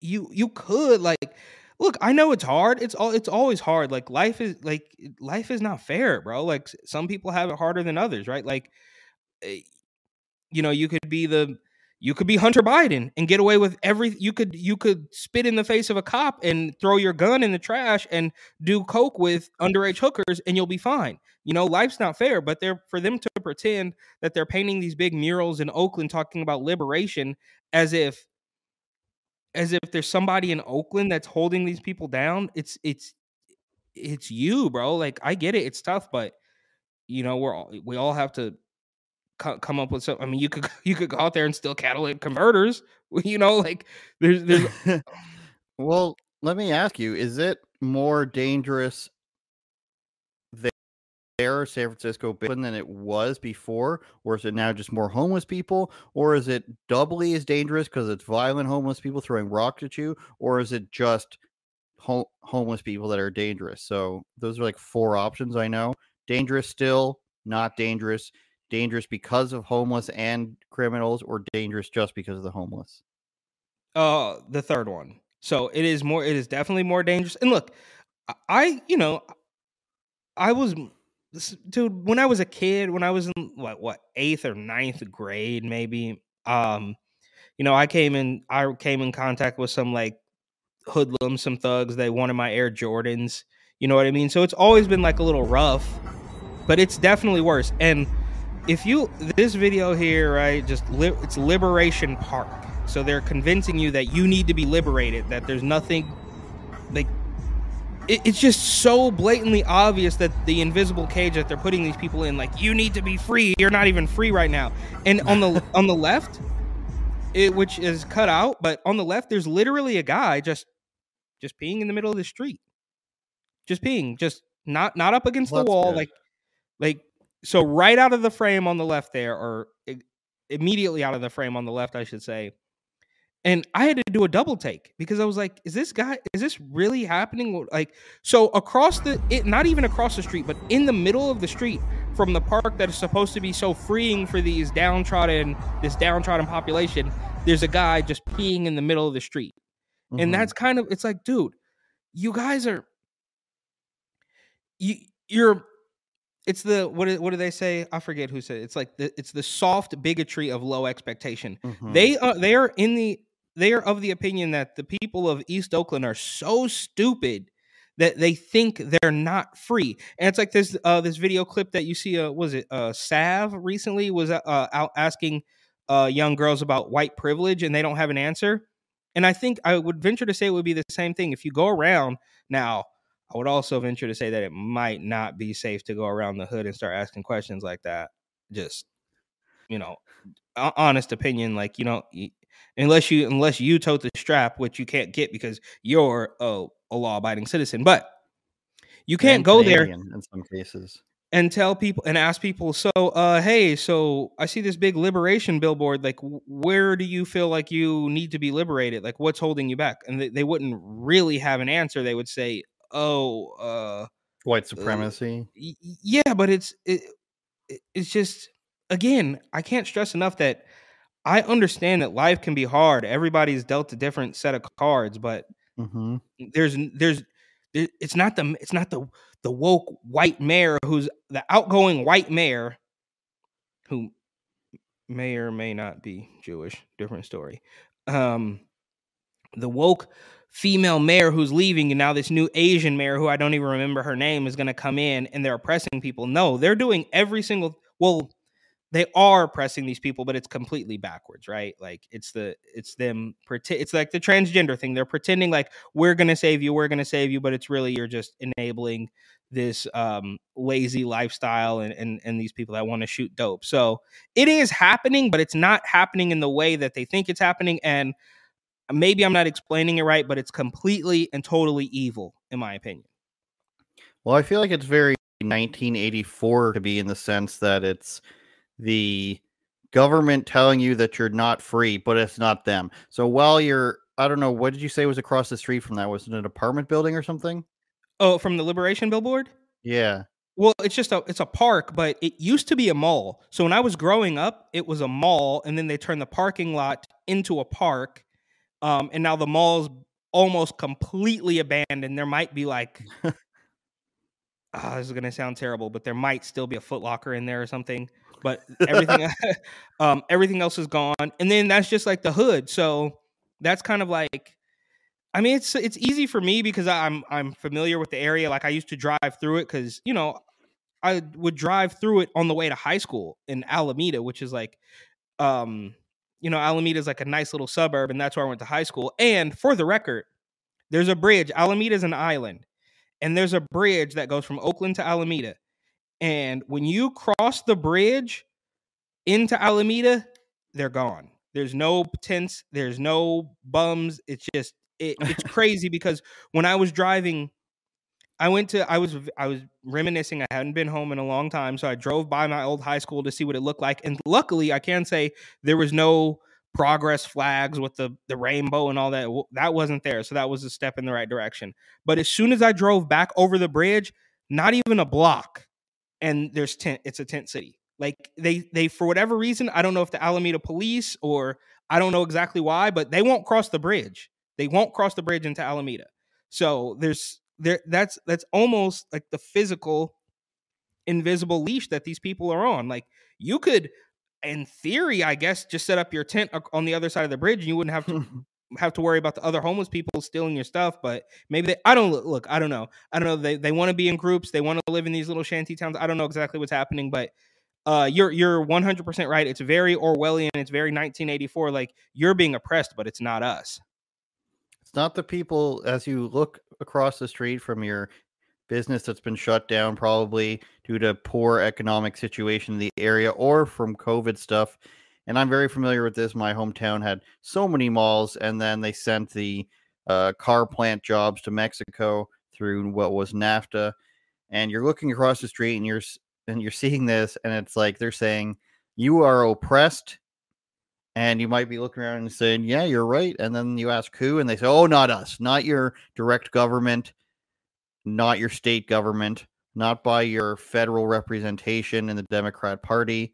you you could like look, I know it's hard. It's all it's always hard. Like life is like life is not fair, bro. Like some people have it harder than others, right? Like eh, you know, you could be the you could be Hunter Biden and get away with every you could you could spit in the face of a cop and throw your gun in the trash and do coke with underage hookers and you'll be fine. You know, life's not fair, but they're for them to pretend that they're painting these big murals in Oakland talking about liberation as if as if there's somebody in Oakland that's holding these people down. It's it's it's you, bro. Like I get it, it's tough, but you know, we're all we all have to co- come up with some. I mean, you could you could go out there and steal catalytic converters. You know, like there's there's well, let me ask you: Is it more dangerous there, San Francisco, than it was before, or is it now just more homeless people, or is it doubly as dangerous because it's violent homeless people throwing rocks at you, or is it just ho- homeless people that are dangerous? So those are like four options. I know: dangerous still, not dangerous, dangerous because of homeless and criminals, or dangerous just because of the homeless. uh the third one. So it is more. It is definitely more dangerous. And look, I you know, I was dude when I was a kid, when I was in what what eighth or ninth grade, maybe. Um, you know, I came in. I came in contact with some like hoodlums, some thugs. They wanted my Air Jordans. You know what I mean? So it's always been like a little rough, but it's definitely worse. And if you this video here, right? Just li- it's Liberation Park. So they're convincing you that you need to be liberated. That there's nothing it, it's just so blatantly obvious that the invisible cage that they're putting these people in, like you need to be free. You're not even free right now. And on the on the left, it which is cut out, but on the left, there's literally a guy just just peeing in the middle of the street, just peeing, just not not up against Well, the wall, good. like like so right out of the frame on the left there, or immediately out of the frame on the left, I should say. And I had to do a double take because I was like, "Is this guy? Is this really happening?" Like, so across the, it not even across the street, but in the middle of the street from the park that is supposed to be so freeing for these downtrodden, this downtrodden population, there's a guy just peeing in the middle of the street, Mhm. and that's kind of, it's like, dude, you guys are, you, you're it's the what do, what do they say? I forget who said it. it's like the it's the soft bigotry of low expectation. Mhm. They are they are in the they are of the opinion that the people of East Oakland are so stupid that they think they're not free. And it's like this uh this video clip that you see uh was it uh Sav recently was uh, out asking uh young girls about white privilege and they don't have an answer. And I think I would venture to say it would be the same thing if you go around now I would also venture to say that it might not be safe to go around the hood and start asking questions like that. Just, you know, honest opinion. Like you know, unless you unless you tote the strap, which you can't get because you're a, a law abiding citizen. But you can't And go there in some cases. and tell people and ask people so uh hey so i see this big liberation billboard like where do you feel like you need to be liberated like what's holding you back and they, they wouldn't really have an answer they would say oh uh White supremacy. y- y- yeah but it's it, it- it's just again i can't stress enough that i understand that life can be hard everybody's dealt a different set of cards but hmm there's there's it's not the it's not the the woke white mayor who's the outgoing white mayor who may or may not be Jewish, different story. Um the woke female mayor who's leaving and now this new Asian mayor who I don't even remember her name is going to come in and they're oppressing people. No, they're doing every single well they are oppressing these people, but it's completely backwards, right? Like it's the it's them it's like the transgender thing. They're pretending like we're gonna save you, we're gonna save you, but it's really you're just enabling this um lazy lifestyle and and, and these people that want to shoot dope. So it is happening, but it's not happening in the way that they think it's happening. And maybe I'm not explaining it right, but it's completely and totally evil, in my opinion. Well, I feel like it's very 1984 to be in the sense that it's the government telling you that you're not free, but it's not them. So while you're, I don't know, what did you say was across the street from that? Was it an apartment building or something? Oh, from the Liberation billboard? Yeah. Well, it's just a it's a park, but it used to be a mall. So when I was growing up, it was a mall, and then they turned the parking lot into a park. Um, and now the mall's almost completely abandoned. There might be like oh, this is gonna sound terrible, but there might still be a Footlocker in there or something. But everything, um, everything else is gone, and then that's just like the hood. So that's kind of like, I mean, it's it's easy for me because I'm I'm familiar with the area. Like I used to drive through it because you know I would drive through it on the way to high school in Alameda, which is like, um, you know, Alameda is like a nice little suburb, and that's where I went to high school. And for the record, there's a bridge. Alameda is an island and there's a bridge that goes from Oakland to Alameda. And when you cross the bridge into Alameda, they're gone. There's no tents, there's no bums. It's just it, it's crazy because when I was driving I went to I was I was reminiscing. I hadn't been home in a long time, so I drove by my old high school to see what it looked like. And luckily, I can say there was no progress flags with the the rainbow and all that that wasn't there so that was a step in the right direction but as soon as i drove back over the bridge not even a block and there's tent it's a tent city. Like they they for whatever reason i don't know if the alameda police or i don't know exactly why but they won't cross the bridge. They won't cross the bridge into alameda. So there's there that's that's almost like the physical invisible leash that these people are on. Like you could in theory, I guess, just set up your tent on the other side of the bridge, and you wouldn't have to have to worry about the other homeless people stealing your stuff. But maybe they, I don't look. I don't know. I don't know. They they want to be in groups. They want to live in these little shanty towns. I don't know exactly what's happening, but uh, you're you're 100 percent right. It's very Orwellian. It's very 1984. Like you're being oppressed, but it's not us. It's not the people as you look across the street from your business that's been shut down probably due to poor economic situation in the area or from COVID stuff. And I'm very familiar with this. My hometown had so many malls, and then they sent the uh, car plant jobs to Mexico through what was NAFTA. And you're looking across the street, and you're and you're seeing this, and it's like they're saying you are oppressed and you might be looking around and saying, "Yeah, you're right." And then you ask who, and they say, "Oh, not us, not your direct government, not your state government, not by your federal representation in the Democrat Party,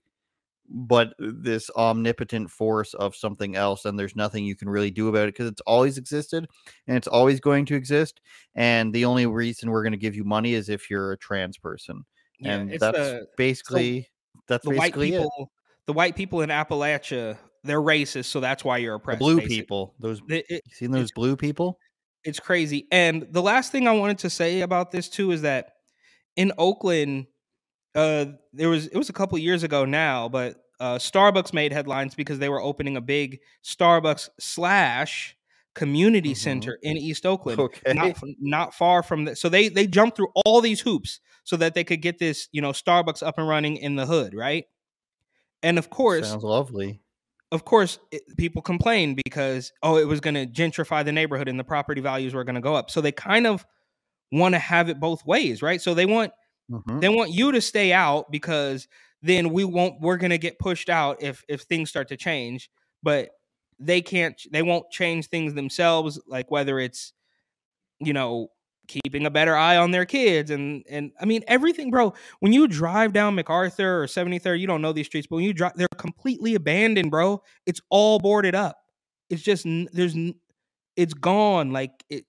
but this omnipotent force of something else. And there's nothing you can really do about it because it's always existed and it's always going to exist. And the only reason we're going to give you money is if you're a trans person. Yeah, and that's the, basically that's the basically white people, it. The white people in Appalachia, they're racist, so that's why you're oppressed. The blue basically. people, those it, it, you seen those blue people? it's crazy. And the last thing I wanted to say about this too is that in Oakland, uh, there was it was a couple years ago now, but uh, Starbucks made headlines because they were opening a big Starbucks slash community mm-hmm. center in East Oakland, okay. not not far from the. So they they jumped through all these hoops so that they could get this you know Starbucks up and running in the hood, right? And of course, sounds lovely of course, it, people complain because oh, it was going to gentrify the neighborhood and the property values were going to go up. So they kind of want to have it both ways, right? So they want mm-hmm. they want you to stay out because then we won't we're going to get pushed out if if things start to change, but they can't they won't change things themselves like whether it's you know keeping a better eye on their kids and and I mean everything, bro. When you drive down MacArthur or 73rd, you don't know these streets, but when you drive, they're completely abandoned, bro. It's all boarded up. It's just there's it's gone. Like it.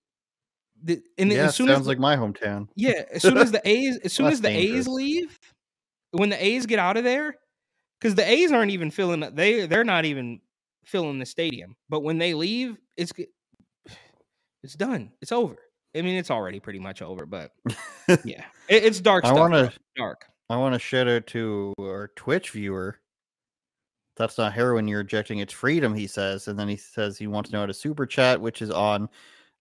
The, and yeah, as soon sounds as, like my hometown. Yeah, as soon as the A's, as soon as the dangerous. A's leave, when the A's get out of there, because the A's aren't even filling they they're not even filling the stadium. But when they leave, it's it's done. It's over. I mean, it's already pretty much over, but yeah, it, it's dark. I want to dark. I want to shout out to our Twitch viewer That's not heroin you're injecting, it's freedom, he says. And then he says he wants to know how to super chat, which is on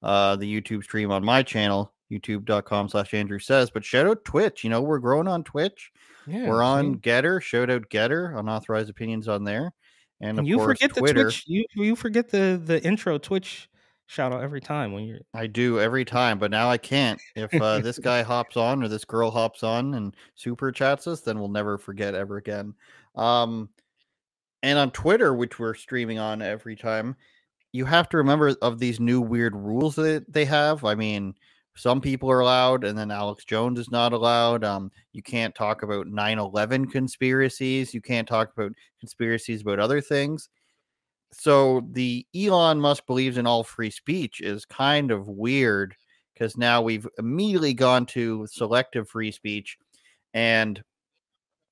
uh, the YouTube stream on my channel, youtube.com slash Andrew says. But shout out Twitch. You know, we're growing on Twitch. Yeah, we're on? Gettr. Shout out Gettr, unauthorized opinions on there. And of you course, forget Twitter. the Twitch. You you forget the the intro Twitch shout out every time when you're. I do every time, but now I can't. If uh, this guy hops on or this girl hops on and super chats us, then we'll never forget ever again. Um, and on Twitter, which we're streaming on every time, you have to remember of these new weird rules that they have. I mean, some people are allowed, and then Alex Jones is not allowed. Um, you can't talk about 9 11 conspiracies. You can't talk about conspiracies about other things. So the Elon Musk believes in all free speech is kind of weird because now we've immediately gone to selective free speech, and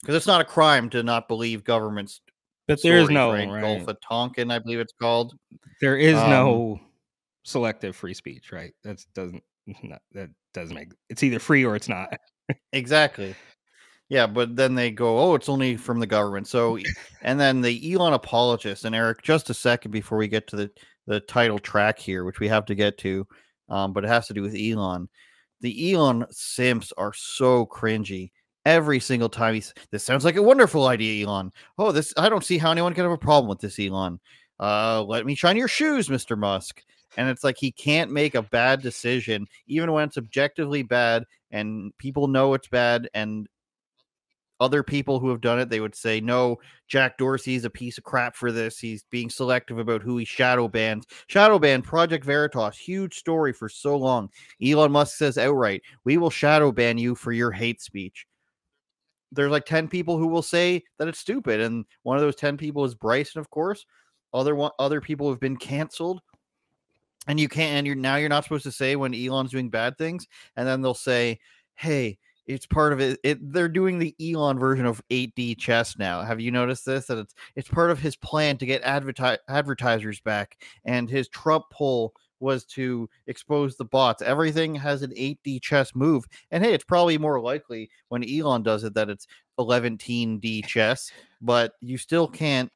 because it's not a crime to not believe governments. But there is no right? Gulf of Tonkin, I believe it's called. There is Um, no selective free speech, right? That doesn't not, that doesn't make it's either free or it's not. Exactly. Yeah, but then they go, oh, it's only from the government. So, and then the Elon apologists and Eric, just a second before we get to the the title track here, which we have to get to, um, but it has to do with Elon. The Elon simps are so cringy. Every single time he's this sounds like a wonderful idea, Elon. Oh, this I don't see how anyone can have a problem with this, Elon. Uh, let me shine your shoes, Mr. Musk. And it's like he can't make a bad decision, even when it's objectively bad and people know it's bad. And other people who have done it, they would say, no, Jack Dorsey's a piece of crap for this. He's being selective about who he shadow bans. Shadow ban Project Veritas, huge story for so long. Elon Musk says outright, we will shadow ban you for your hate speech. There's like 10 people who will say that it's stupid. And one of those 10 people is Bryson, of course. Other one, other people have been canceled. And you can't, and you're now you're not supposed to say when Elon's doing bad things, and then they'll say, Hey, it's part of it. it they're doing the Elon version of 8D chess now. Have you noticed this? That it's it's part of his plan to get adverti- advertisers back, and his Trump poll was to expose the bots. Everything has an 8D chess move, and hey, it's probably more likely when Elon does it that it's 11D chess, but you still can't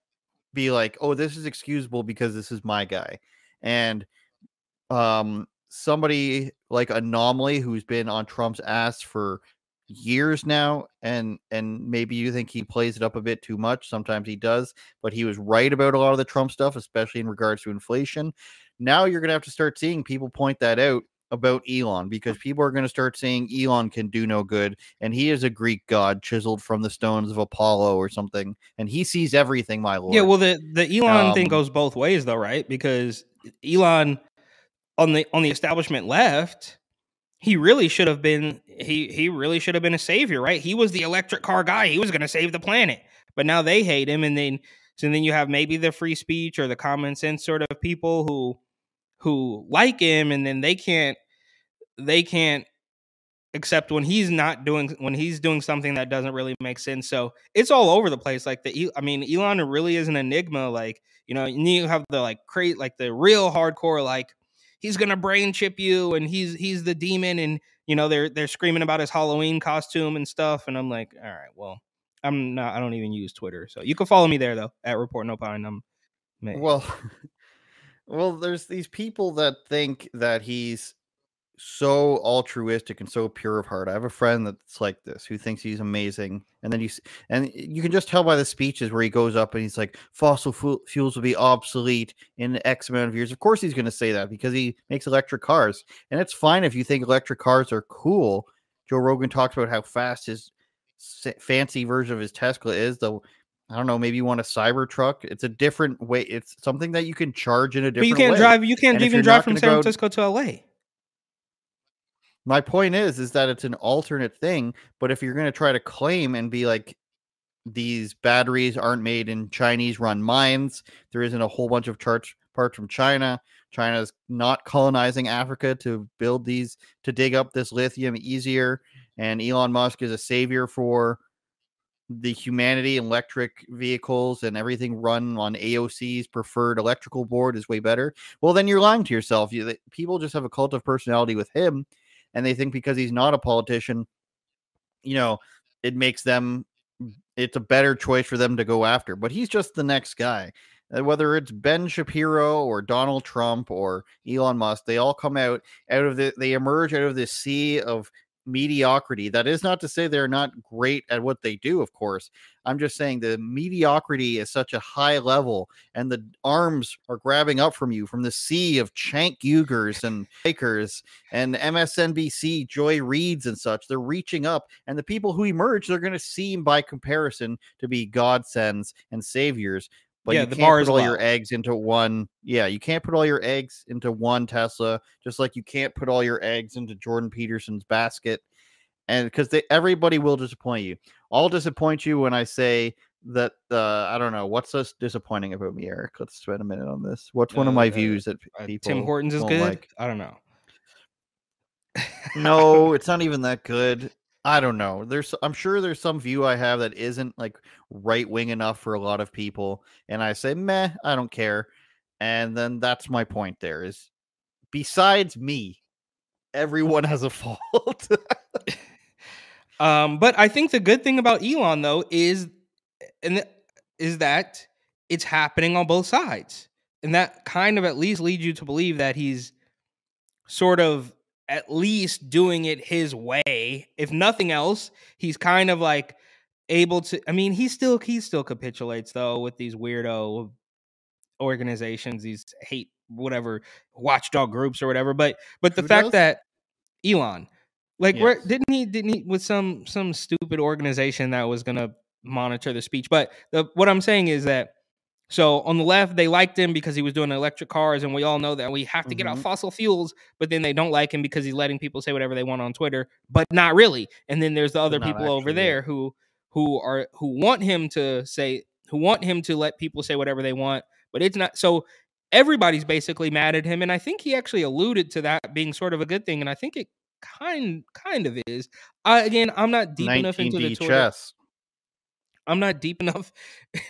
be like, oh, this is excusable because this is my guy, and um somebody like anomaly who's been on Trump's ass for years now and and maybe you think he plays it up a bit too much sometimes he does but he was right about a lot of the trump stuff especially in regards to inflation now you're going to have to start seeing people point that out about elon because people are going to start saying elon can do no good and he is a greek god chiseled from the stones of apollo or something and he sees everything my lord Yeah, well the the Elon thing Um, goes both ways though, right? Because Elon on the on the establishment left, he really should have been he he really should have been a savior, right? He was the electric car guy. He was going to save the planet. But now they hate him and then so then you have maybe the free speech or the common sense sort of people who who like him and then they can't they can't accept when he's not doing when he's doing something that doesn't really make sense. So it's all over the place. Like the I mean, Elon really is an enigma. Like you know, you have the like create like the real hardcore like he's gonna brain chip you and he's he's the demon and you know they're they're screaming about his Halloween costume and stuff. And I'm like, all right, well, I'm not. I don't even use Twitter, so you can follow me there though at reportandopine. I'm ma- Well, well, there's these people that think that he's so altruistic and so pure of heart. I have a friend that's like this who thinks he's amazing, and then you and you can just tell by the speeches where he goes up and he's like, "Fossil fu- fuels will be obsolete in X amount of years." Of course, he's going to say that because he makes electric cars, and it's fine if you think electric cars are cool. Joe Rogan talks about how fast his fancy version of his Tesla is, though. I don't know. Maybe you want a cyber truck. It's a different way. It's something that you can charge in a different. but you can't way. drive. You can't And even drive from San Francisco to LA. My point is, is that it's an alternate thing. But if you're going to try to claim and be like, these batteries aren't made in Chinese run mines, there isn't a whole bunch of charts parts from China. China's not colonizing Africa to build these to dig up this lithium easier. And Elon Musk is a savior for the humanity electric vehicles and everything run on AOC's preferred electrical board is way better. Well, then you're lying to yourself. You, people just have a cult of personality with him, and they think because he's not a politician, you know, it makes them it's a better choice for them to go after. But he's just the next guy. Whether it's Ben Shapiro or Donald Trump or Elon Musk, they all come out out of the they emerge out of this sea of mediocrity. That is not to say they're not great at what they do, of course. I'm just saying the mediocrity is such a high level, and the arms are grabbing up from you from the sea of Cenk Uygurs and Bakers and MSNBC Joy Reids and such. They're reaching up, and the people who emerge, they're going to seem by comparison to be godsends and saviors. But Yeah, you the can't bar put is all your eggs into one. Yeah, you can't put all your eggs into one Tesla, just like you can't put all your eggs into Jordan Peterson's basket. And because everybody will disappoint you. I'll disappoint you when I say that uh, I don't know what's so disappointing about me, Eric. Let's spend a minute on this. What's one of my Uh, views that Uh, people Tim Hortons is good. like? I don't know. no, it's not even that good. I don't know. There's I'm sure there's some view I have that isn't like right wing enough for a lot of people. And I say, meh, I don't care. And then that's my point there is besides me, everyone has a fault. Um, but I think the good thing about Elon though is and is that it's happening on both sides. And that kind of at least leads you to believe that he's sort of at least doing it his way. If nothing else, he's kind of like able to I mean, he still he still capitulates though with these weirdo organizations, these hate whatever watchdog groups or whatever. But but the Who fact does? that Elon, like where didn't he didn't he with some some stupid organization that was gonna monitor the speech. But the what I'm saying is that so on the left they liked him because he was doing electric cars, and we all know that we have to get off Mhm. fossil fuels. But then they don't like him because he's letting people say whatever they want on Twitter, but not really. And then there's the other people over actually, yeah. there who who are who want him to say who want him to let people say whatever they want, but it's not so everybody's basically mad at him and i think he actually alluded to that being sort of a good thing and i think it kind kind of is I, again i'm not deep enough into the 19D twitter chess. I'm not deep enough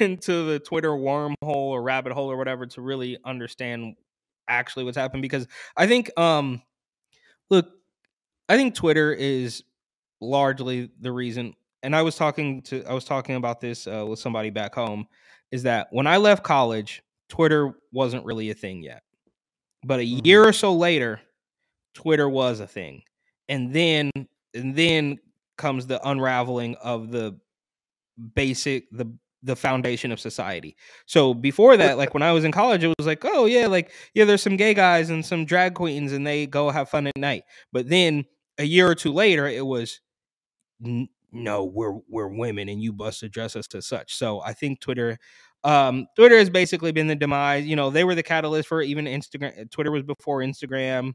into the twitter wormhole or rabbit hole or whatever to really understand actually what's happened because i think um look i think twitter is largely the reason and i was talking to i was talking about this uh, with somebody back home is that when i left college twitter wasn't really a thing yet but a Mhm. year or so later twitter was a thing and then and then comes the unraveling of the basic the the foundation of society. So before that like when i was in college it was like oh yeah like yeah there's some gay guys and some drag queens and they go have fun at night. But then a year or two later it was "N- no we're we're women and you must address us to such. So i think twitter um twitter has basically been the demise you know they were the catalyst for even instagram twitter was before instagram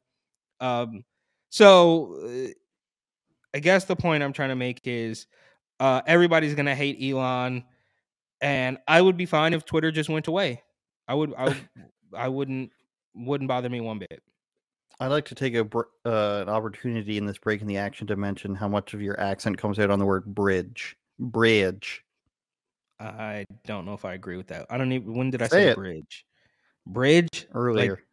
um so uh, i guess the point i'm trying to make is uh everybody's gonna hate elon and i would be fine if twitter just went away i would i would i wouldn't wouldn't bother me one bit I'd like to take a uh, an opportunity in this break in the action to mention how much of your accent comes out on the word bridge. Bridge. i don't know if i agree with that i don't even when did i Say bridge bridge Earlier. like,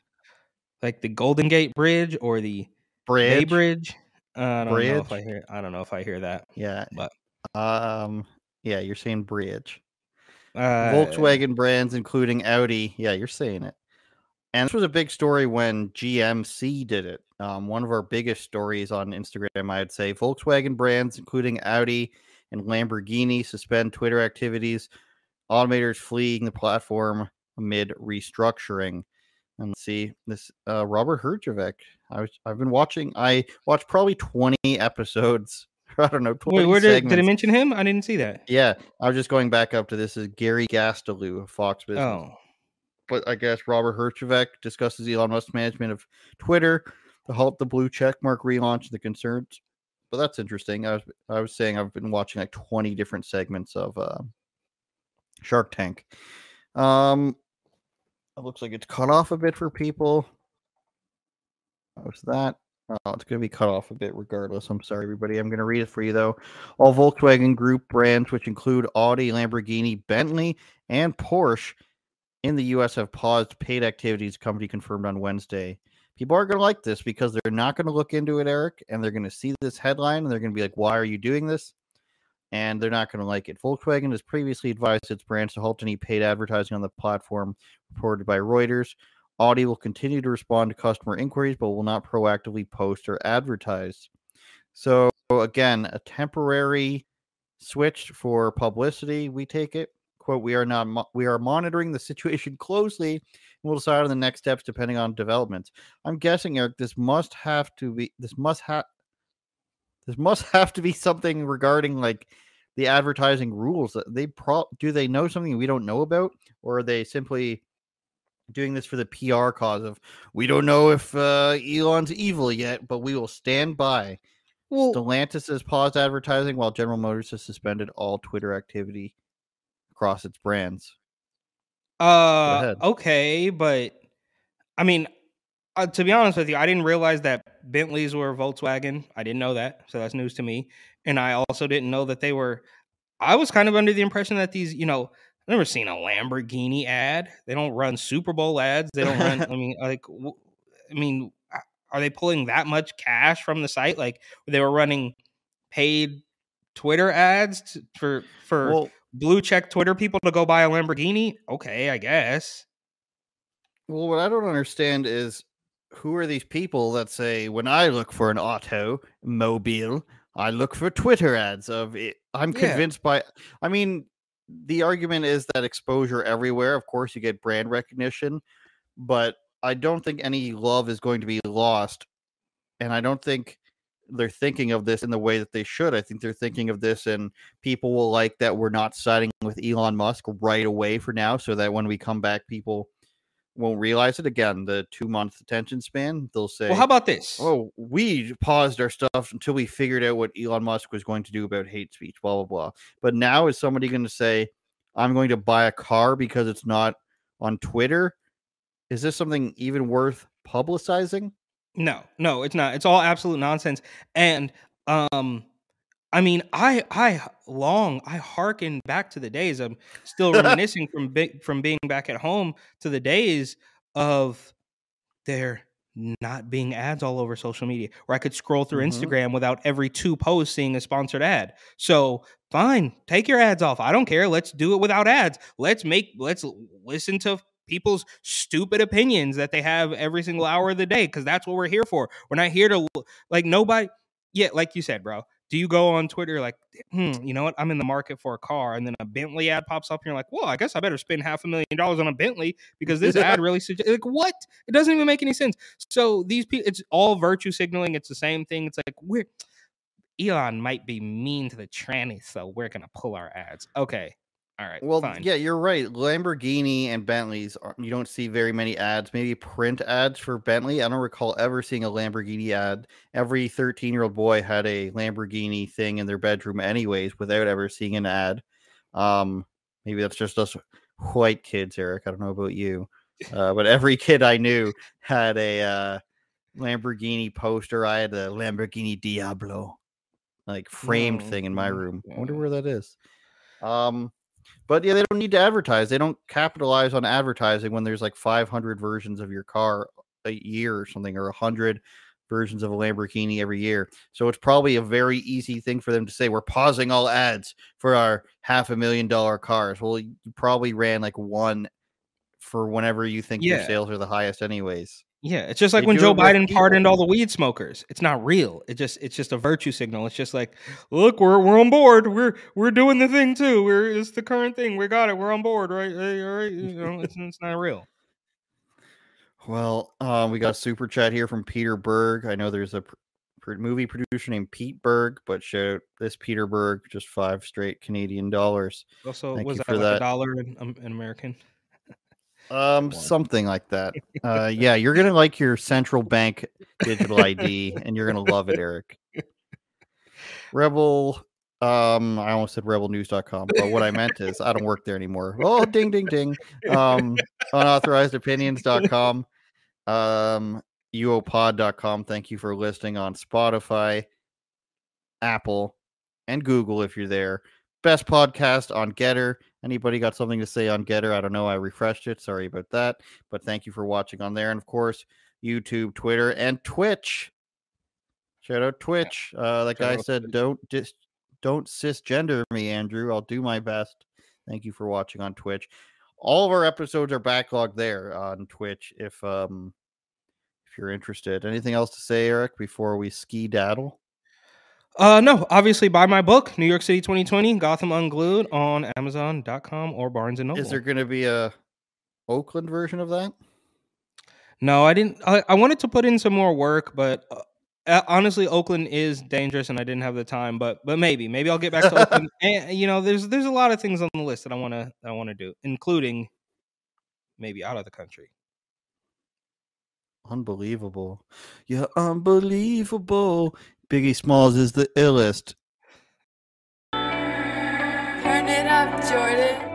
like the golden gate bridge or the Bay bridge. Bridge. Uh, I don't know if I hear. I don't know if I hear that. Yeah. But- um yeah, you're saying bridge. Uh, Volkswagen brands including Audi. Yeah, you're saying it. And this was a big story when GMC did it. Um, one of our biggest stories on Instagram, I'd say. Volkswagen brands, including Audi and Lamborghini, suspend Twitter activities. Automators fleeing the platform amid restructuring. And let's see this uh, Robert Herjavec. I was I've been watching. I watched probably 20 episodes. I don't know. 20 Wait, where did did it mention him? I didn't see that. Yeah, I was just going back up to this is Gary Gastelu of Fox Business. Oh, But I guess Robert Herjavec discusses Elon Musk's management of Twitter to halt the blue check mark relaunch and the concerns. But that's interesting. I was I was saying I've been watching like 20 different segments of uh, Shark Tank. Um it looks like it's cut off a bit for people. How's that? Oh, it's going to be cut off a bit regardless. I'm sorry, everybody. I'm going to read it for you, though. All Volkswagen Group brands, which include Audi, Lamborghini, Bentley, and Porsche in the U.S., have paused paid activities, company confirmed on Wednesday. People are going to like this because they're not going to look into it, Eric, and they're going to see this headline and they're going to be like, why are you doing this? and they're not going to like it. Volkswagen has previously advised its brands to halt any paid advertising on the platform, reported by Reuters. Audi will continue to respond to customer inquiries, but will not proactively post or advertise. So, again, a temporary switch for publicity. We take it. Quote, we are not, mo- we are monitoring the situation closely and we'll decide on the next steps depending on developments. I'm guessing, Eric, this must have to be, this must have, this must have to be something regarding like the advertising rules. that They pro do they know something we don't know about, or are they simply doing this for the PR cause of we don't know if uh, Elon's evil yet, but we will stand by. Well, Stellantis has paused advertising while General Motors has suspended all Twitter activity across its brands. Uh, okay, but I mean, uh, to be honest with you, I didn't realize that Bentleys were Volkswagen. I didn't know that, so that's news to me. And I also didn't know that they were. I was kind of under the impression that these, you know, I've never seen a Lamborghini ad. They don't run Super Bowl ads. They don't run. I mean, like, I mean, are they pulling that much cash from the site? Like, they were running paid Twitter ads t- for for Well, blue check Twitter people to go buy a Lamborghini? Okay, I guess. well, what I don't understand is who are these people that say when I look for an auto mobile, I look for Twitter ads of it. I'm Yeah. convinced by. I mean, the argument is that exposure everywhere. Of course, you get brand recognition, but I don't think any love is going to be lost. And I don't think they're thinking of this in the way that they should. I think they're thinking of this and people will like that we're not siding with Elon Musk right away for now, so that when we come back, people won't realize it again. The two month attention span, they'll say, Well, how about this? Oh, we paused our stuff until we figured out what Elon Musk was going to do about hate speech, blah, blah, blah. But now is somebody going to say, I'm going to buy a car because it's not on Twitter? Is this something even worth publicizing? No, no, it's not. It's all absolute nonsense. And um I mean, I I long I hearken back to the days. I'm still reminiscing from big from being back at home to the days of there not being ads all over social media where I could scroll through Mhm. Instagram without every two posts seeing a sponsored ad. So fine, take your ads off. I don't care. Let's do it without ads. Let's make let's listen to people's stupid opinions that they have every single hour of the day because that's what we're here for. We're not here to like nobody. Yeah, like you said, bro. Do you go on Twitter like, hmm, you know what? I'm in the market for a car, and then a Bentley ad pops up, and you're like, well, I guess I better spend half a million dollars on a Bentley because this ad really suggests like what? It doesn't even make any sense. So these people, it's all virtue signaling. It's the same thing. It's like we're Elon might be mean to the trannies, so we're gonna pull our ads. Okay, all right, Well, fine. yeah, you're right. Lamborghini and Bentleys, are, you don't see very many ads, maybe print ads for Bentley. I don't recall ever seeing a Lamborghini ad. Every 13 year old boy had a Lamborghini thing in their bedroom, anyways, without ever seeing an ad. Um, maybe that's just us white kids, Eric. I don't know about you. Uh, but every kid I knew had a uh, Lamborghini poster. I had a Lamborghini Diablo, like framed No, thing in my room. I wonder where that is. Um, but yeah, they don't need to advertise. They don't capitalize on advertising when there's like 500 versions of your car a year or something, or 100 versions of a Lamborghini every year. So it's probably a very easy thing for them to say, we're pausing all ads for our half a million dollar cars. Well, you probably ran like one for whenever you think your sales are the highest, anyways. Yeah, it's just like They when Joe Biden pardoned all the weed smokers. It's not real. It just it's just a virtue signal. It's just like, look, we're we're on board. We're we're doing the thing too. We're it's the current thing. We got it. We're on board, right? Hey, all right. You know, it's, it's not real. Well, uh, we got a super chat here from Peter Berg. I know there's a pr- pr- movie producer named Pete Berg, but shout out this Peter Berg just five straight Canadian dollars. Also, Thank was that for like that. a dollar in, um, in American? Um, something like that. Uh, yeah, you're gonna like your central bank digital ID, and you're gonna love it, Eric. Rebel. Um, I almost said rebelnews.com, but what I meant is I don't work there anymore. Oh, ding, ding, ding. Um, unauthorizedopinions.com. Um, uopod.com. Thank you for listening on Spotify, Apple, and Google if you're there. Best podcast on Gettr. Anybody got something to say on Gettr? I don't know. I refreshed it. Sorry about that. But thank you for watching on there. And of course, YouTube, Twitter, and Twitch. Shout out Twitch. Uh, like Shout I said, don't just don't cisgender me, Andrew. I'll do my best. Thank you for watching on Twitch. All of our episodes are backlogged there on Twitch. If um if you're interested. Anything else to say, Eric, before we ski daddle? Uh, no, obviously buy my book, New York City 2020, Gotham Unglued, on Amazon.com or Barnes and Noble. Is there going to be a Oakland version of that? No, I didn't. I, I wanted to put in some more work, but uh, uh, honestly, Oakland is dangerous, and I didn't have the time. But but maybe maybe I'll get back to Oakland. And, you know, there's there's a lot of things on the list that I want to I want to do, including maybe out of the country. Unbelievable. You're unbelievable. Biggie Smalls is the illest. Turn it up, Jordan.